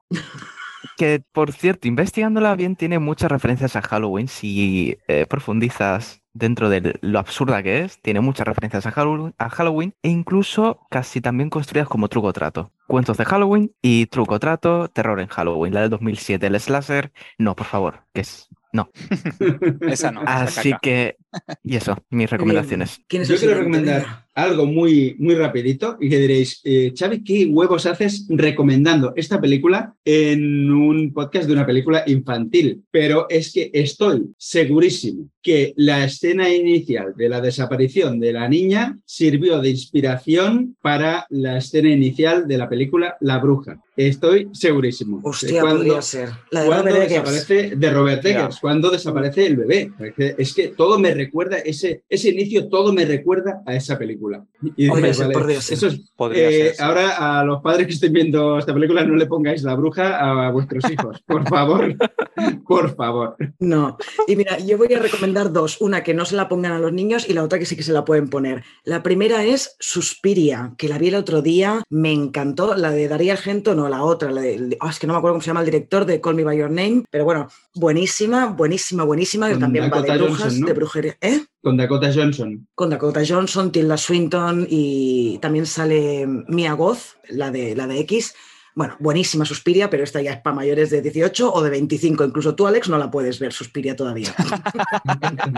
Que, por cierto, investigándola bien, tiene muchas referencias a Halloween. Si eh, profundizas dentro de lo absurda que es, tiene muchas referencias a Halloween, a Halloween e incluso casi también construidas como truco trato. Cuentos de Halloween y truco trato, terror en Halloween. La del 2007, el slasher. No, por favor, que es. No. Esa no. esa Así caca. que. Y eso, mis recomendaciones. ¿Quién es Yo quiero recomendar algo muy, muy rapidito y que diréis, eh, Xavi, ¿qué huevos haces recomendando esta película en un podcast de una película infantil? Pero es que estoy segurísimo que la escena inicial de la desaparición de la niña sirvió de inspiración para la escena inicial de la película La Bruja. Estoy segurísimo. Hostia, Cuando- podría ser. La de cuando Robert Eggers. desaparece de Robert. Eggers, cuando desaparece el bebé. Es que, es que todo me recuerda, ese, ese inicio, todo me recuerda a esa película. Y dices, vale, eso es- Podría eh, ser. Ahora a los padres que estén viendo esta película no le pongáis la bruja a vuestros hijos, por favor, por favor. No. Y mira, yo voy a recomendar dos. Una que no se la pongan a los niños y la otra que sí que se la pueden poner. La primera es Suspiria, que la vi el otro día, me encantó. La de Darío Argento, no, la otra, la de, ah, es que no me acuerdo cómo se llama el director de Call Me By Your Name, pero bueno, buenísima, buenísima, buenísima, que también va de brujas, Johnson, ¿no? de brujería. ¿Eh? Con Dakota Johnson. Con Dakota Johnson, Tilda Swinton y también sale Mia Goth, la de, la de X. Bueno, buenísima Suspiria, pero esta ya es para mayores de 18 o de 25. Incluso tú, Alex, no la puedes ver, Suspiria todavía.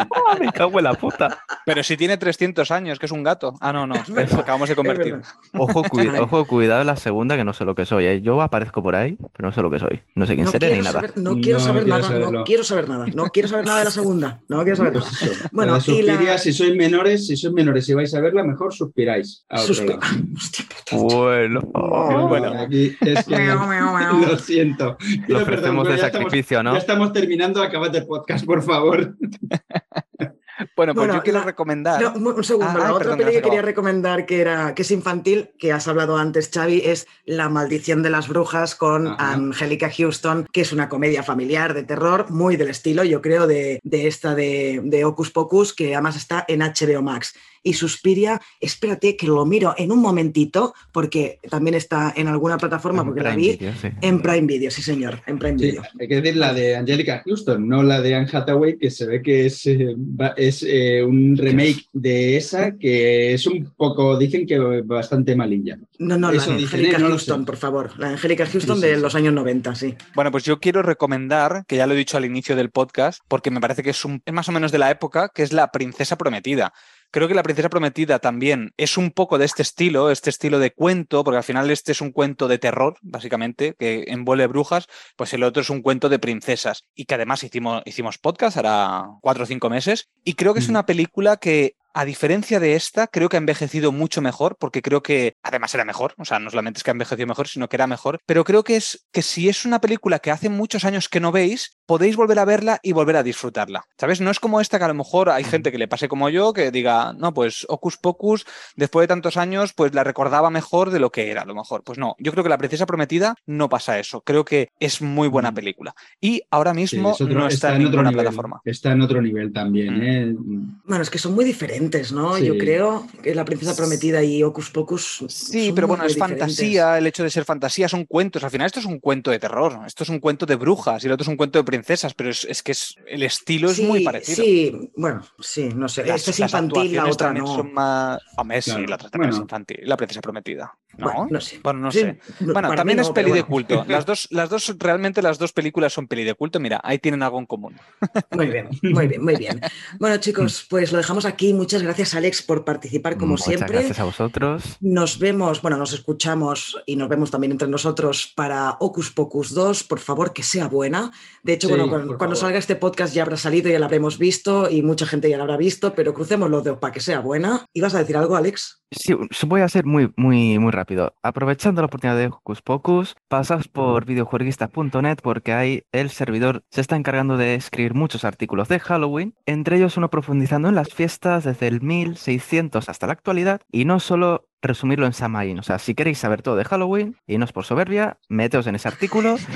¡Oh, me cago en la puta! Pero si tiene 300 años, que es un gato. Ah, no, no. acabamos de convertir. Ojo, cui- Ay. ojo, cuidado la segunda, que no sé lo que soy. ¿eh? Yo aparezco por ahí, pero no sé lo que soy. No sé quién No seré ni nada. saber, no quiero No saber nada, saberlo. no quiero saber nada, no quiero saber nada de la segunda, no quiero saber nada. Bueno, La y Suspiria, la- si sois menores, si sois menores y vais a verla, mejor suspiráis. A otro Suspi- lado. Hostia puta. Bueno, Oh, bueno. Aquí es que lo siento. lo perdón, ofrecemos de ya estamos- sacrificio, ¿no? Ya estamos terminando, acabad el podcast, por favor. Bueno, pues Bueno, yo quiero la- recomendar. No, un un segundo, Ah, la ay, otra perdón, peli que quería recomendar que era que es infantil, que has hablado antes, Xavi, es La maldición de las brujas con Ajá. Angélica Houston, que es una comedia familiar de terror, muy del estilo, yo creo, de, de esta de, de Hocus Pocus, que además está en HBO Max. Y Suspiria, espérate que lo miro en un momentito, porque también está en alguna plataforma, En porque la Prime vi Video, sí. en Prime Video, sí señor, en Prime Sí, Video. hay que decir la de Angelica Houston, no la de Anne Hathaway, que se ve que es, eh, es eh, un remake de esa que es un poco, dicen que bastante malilla. No, no, la de dicen, Angélica ¿eh? No Houston, por favor. La de Angélica Houston Sí, sí, de los años 90, sí. Bueno, pues yo quiero recomendar, que ya lo he dicho al inicio del podcast, porque me parece que es, un, es más o menos de la época, que es La Princesa Prometida. Creo que La Princesa Prometida también es un poco de este estilo, este estilo de cuento, porque al final este es un cuento de terror, básicamente, que envuelve brujas, pues el otro es un cuento de princesas y que además hicimos, hicimos podcast hará cuatro o cinco meses y creo que es una película que a diferencia de esta, creo que ha envejecido mucho mejor, porque creo que además era mejor, o sea, no solamente es que ha envejecido mejor, sino que era mejor, pero creo que es que si es una película que hace muchos años que no veis, podéis volver a verla y volver a disfrutarla. ¿Sabes? No es como esta que a lo mejor hay gente que le pase como yo, que diga, no, pues Ocus Pocus, después de tantos años, pues la recordaba mejor de lo que era, a lo mejor. Pues no, yo creo que La Princesa Prometida no pasa eso, creo que es muy buena película. Y ahora Sí, mismo es otro- no está, en otro ninguna nivel, plataforma. Está en otro nivel también. Mm. ¿eh? Bueno, es que son muy diferentes. ¿no? Sí. Yo creo que La Princesa Prometida y Hocus Pocus. Sí, son pero muy, bueno, es diferentes. fantasía, el hecho de ser fantasía son cuentos. Al final esto es un cuento de terror, esto es un cuento de brujas y el otro es un cuento de princesas, pero es, es que es, el estilo es muy parecido. Sí, bueno, sí, no sé. Las- Esta es las infantil, la otra no. son más... Sí, Claro. la otra también es Bueno. infantil. La princesa prometida. ¿No? Bueno, no sé. Bueno, no Sí, sé. no, Bueno, también es peli de culto. Las dos, las dos, realmente las dos películas son peli de culto. Mira, ahí tienen algo en común. Muy bien, muy bien, muy bien. Bueno, chicos, pues lo dejamos aquí. Muchas gracias, Alex, por participar como Muchas siempre. gracias a vosotros. Nos vemos, bueno, nos escuchamos y nos vemos también entre nosotros para Ocus Pocus 2. Por favor, que sea buena. De hecho, bueno, cuando, salga este podcast ya habrá salido, ya la habremos visto y mucha gente ya la habrá visto, pero crucemos los dedos para que sea buena. ¿Ibas a decir algo, Alex? Sí, voy a ser muy, muy, muy rápido. Aprovechando la oportunidad de Hocus Pocus, pasaos por videojueguistas.net porque ahí el servidor se está encargando de escribir muchos artículos de Halloween, entre ellos uno profundizando en las fiestas desde el 1600 hasta la actualidad y no solo resumirlo en Samhain. O sea, si queréis saber todo de Halloween y no es por soberbia, meteos en ese artículo.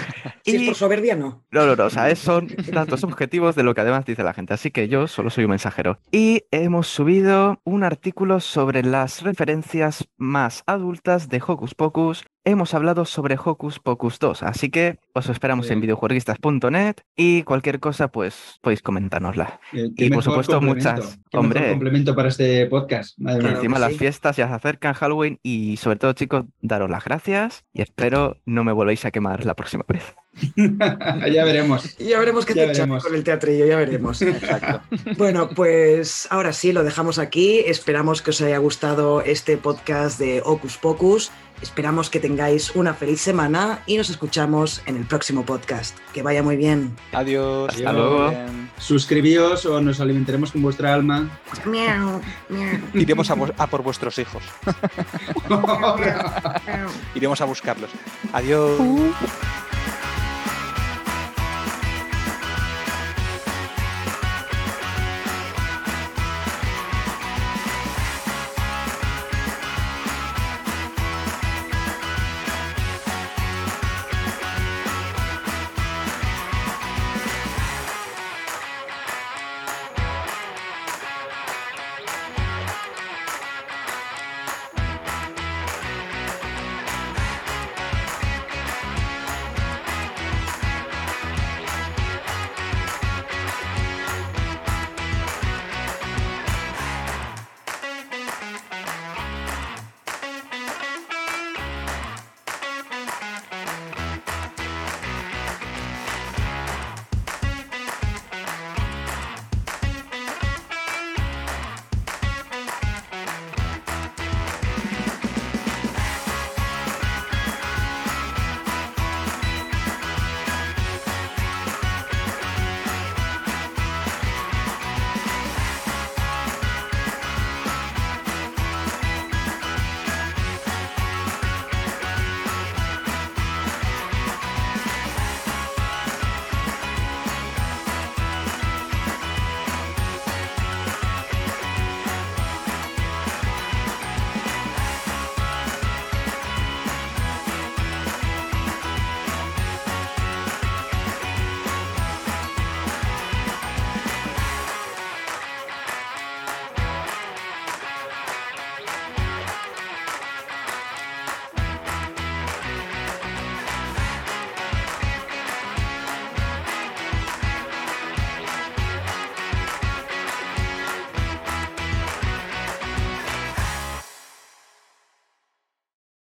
Si es y- por soberbia, no. No, no, no, o sea, es- son datos objetivos de lo que además dice la gente, así que yo solo soy un mensajero. Y hemos subido un artículo sobre las referencias más adultas de Hocus Pocus. Hemos hablado sobre Hocus Pocus 2, así que os esperamos en videojueguistas.net y cualquier cosa, pues podéis comentárnosla. Eh, Y por supuesto, muchas- qué hombre. mejor complemento para este podcast. Madre mía. Encima que las sí. fiestas ya se acercan Halloween y sobre todo, chicos, daros las gracias y espero no me volvéis a quemar la próxima vez. ya veremos. Ya veremos qué te con el teatrillo, ya veremos. Exacto. Bueno, pues ahora sí, lo dejamos aquí. Esperamos que os haya gustado este podcast de Ocus Pocus. Esperamos que tengáis una feliz semana y nos escuchamos en el próximo podcast. Que vaya muy bien. Adiós. Hasta luego. Bien. Suscribíos o nos alimentaremos con vuestra alma. Miau, miau, Iremos a, a por vuestros hijos. Iremos a buscarlos. Adiós.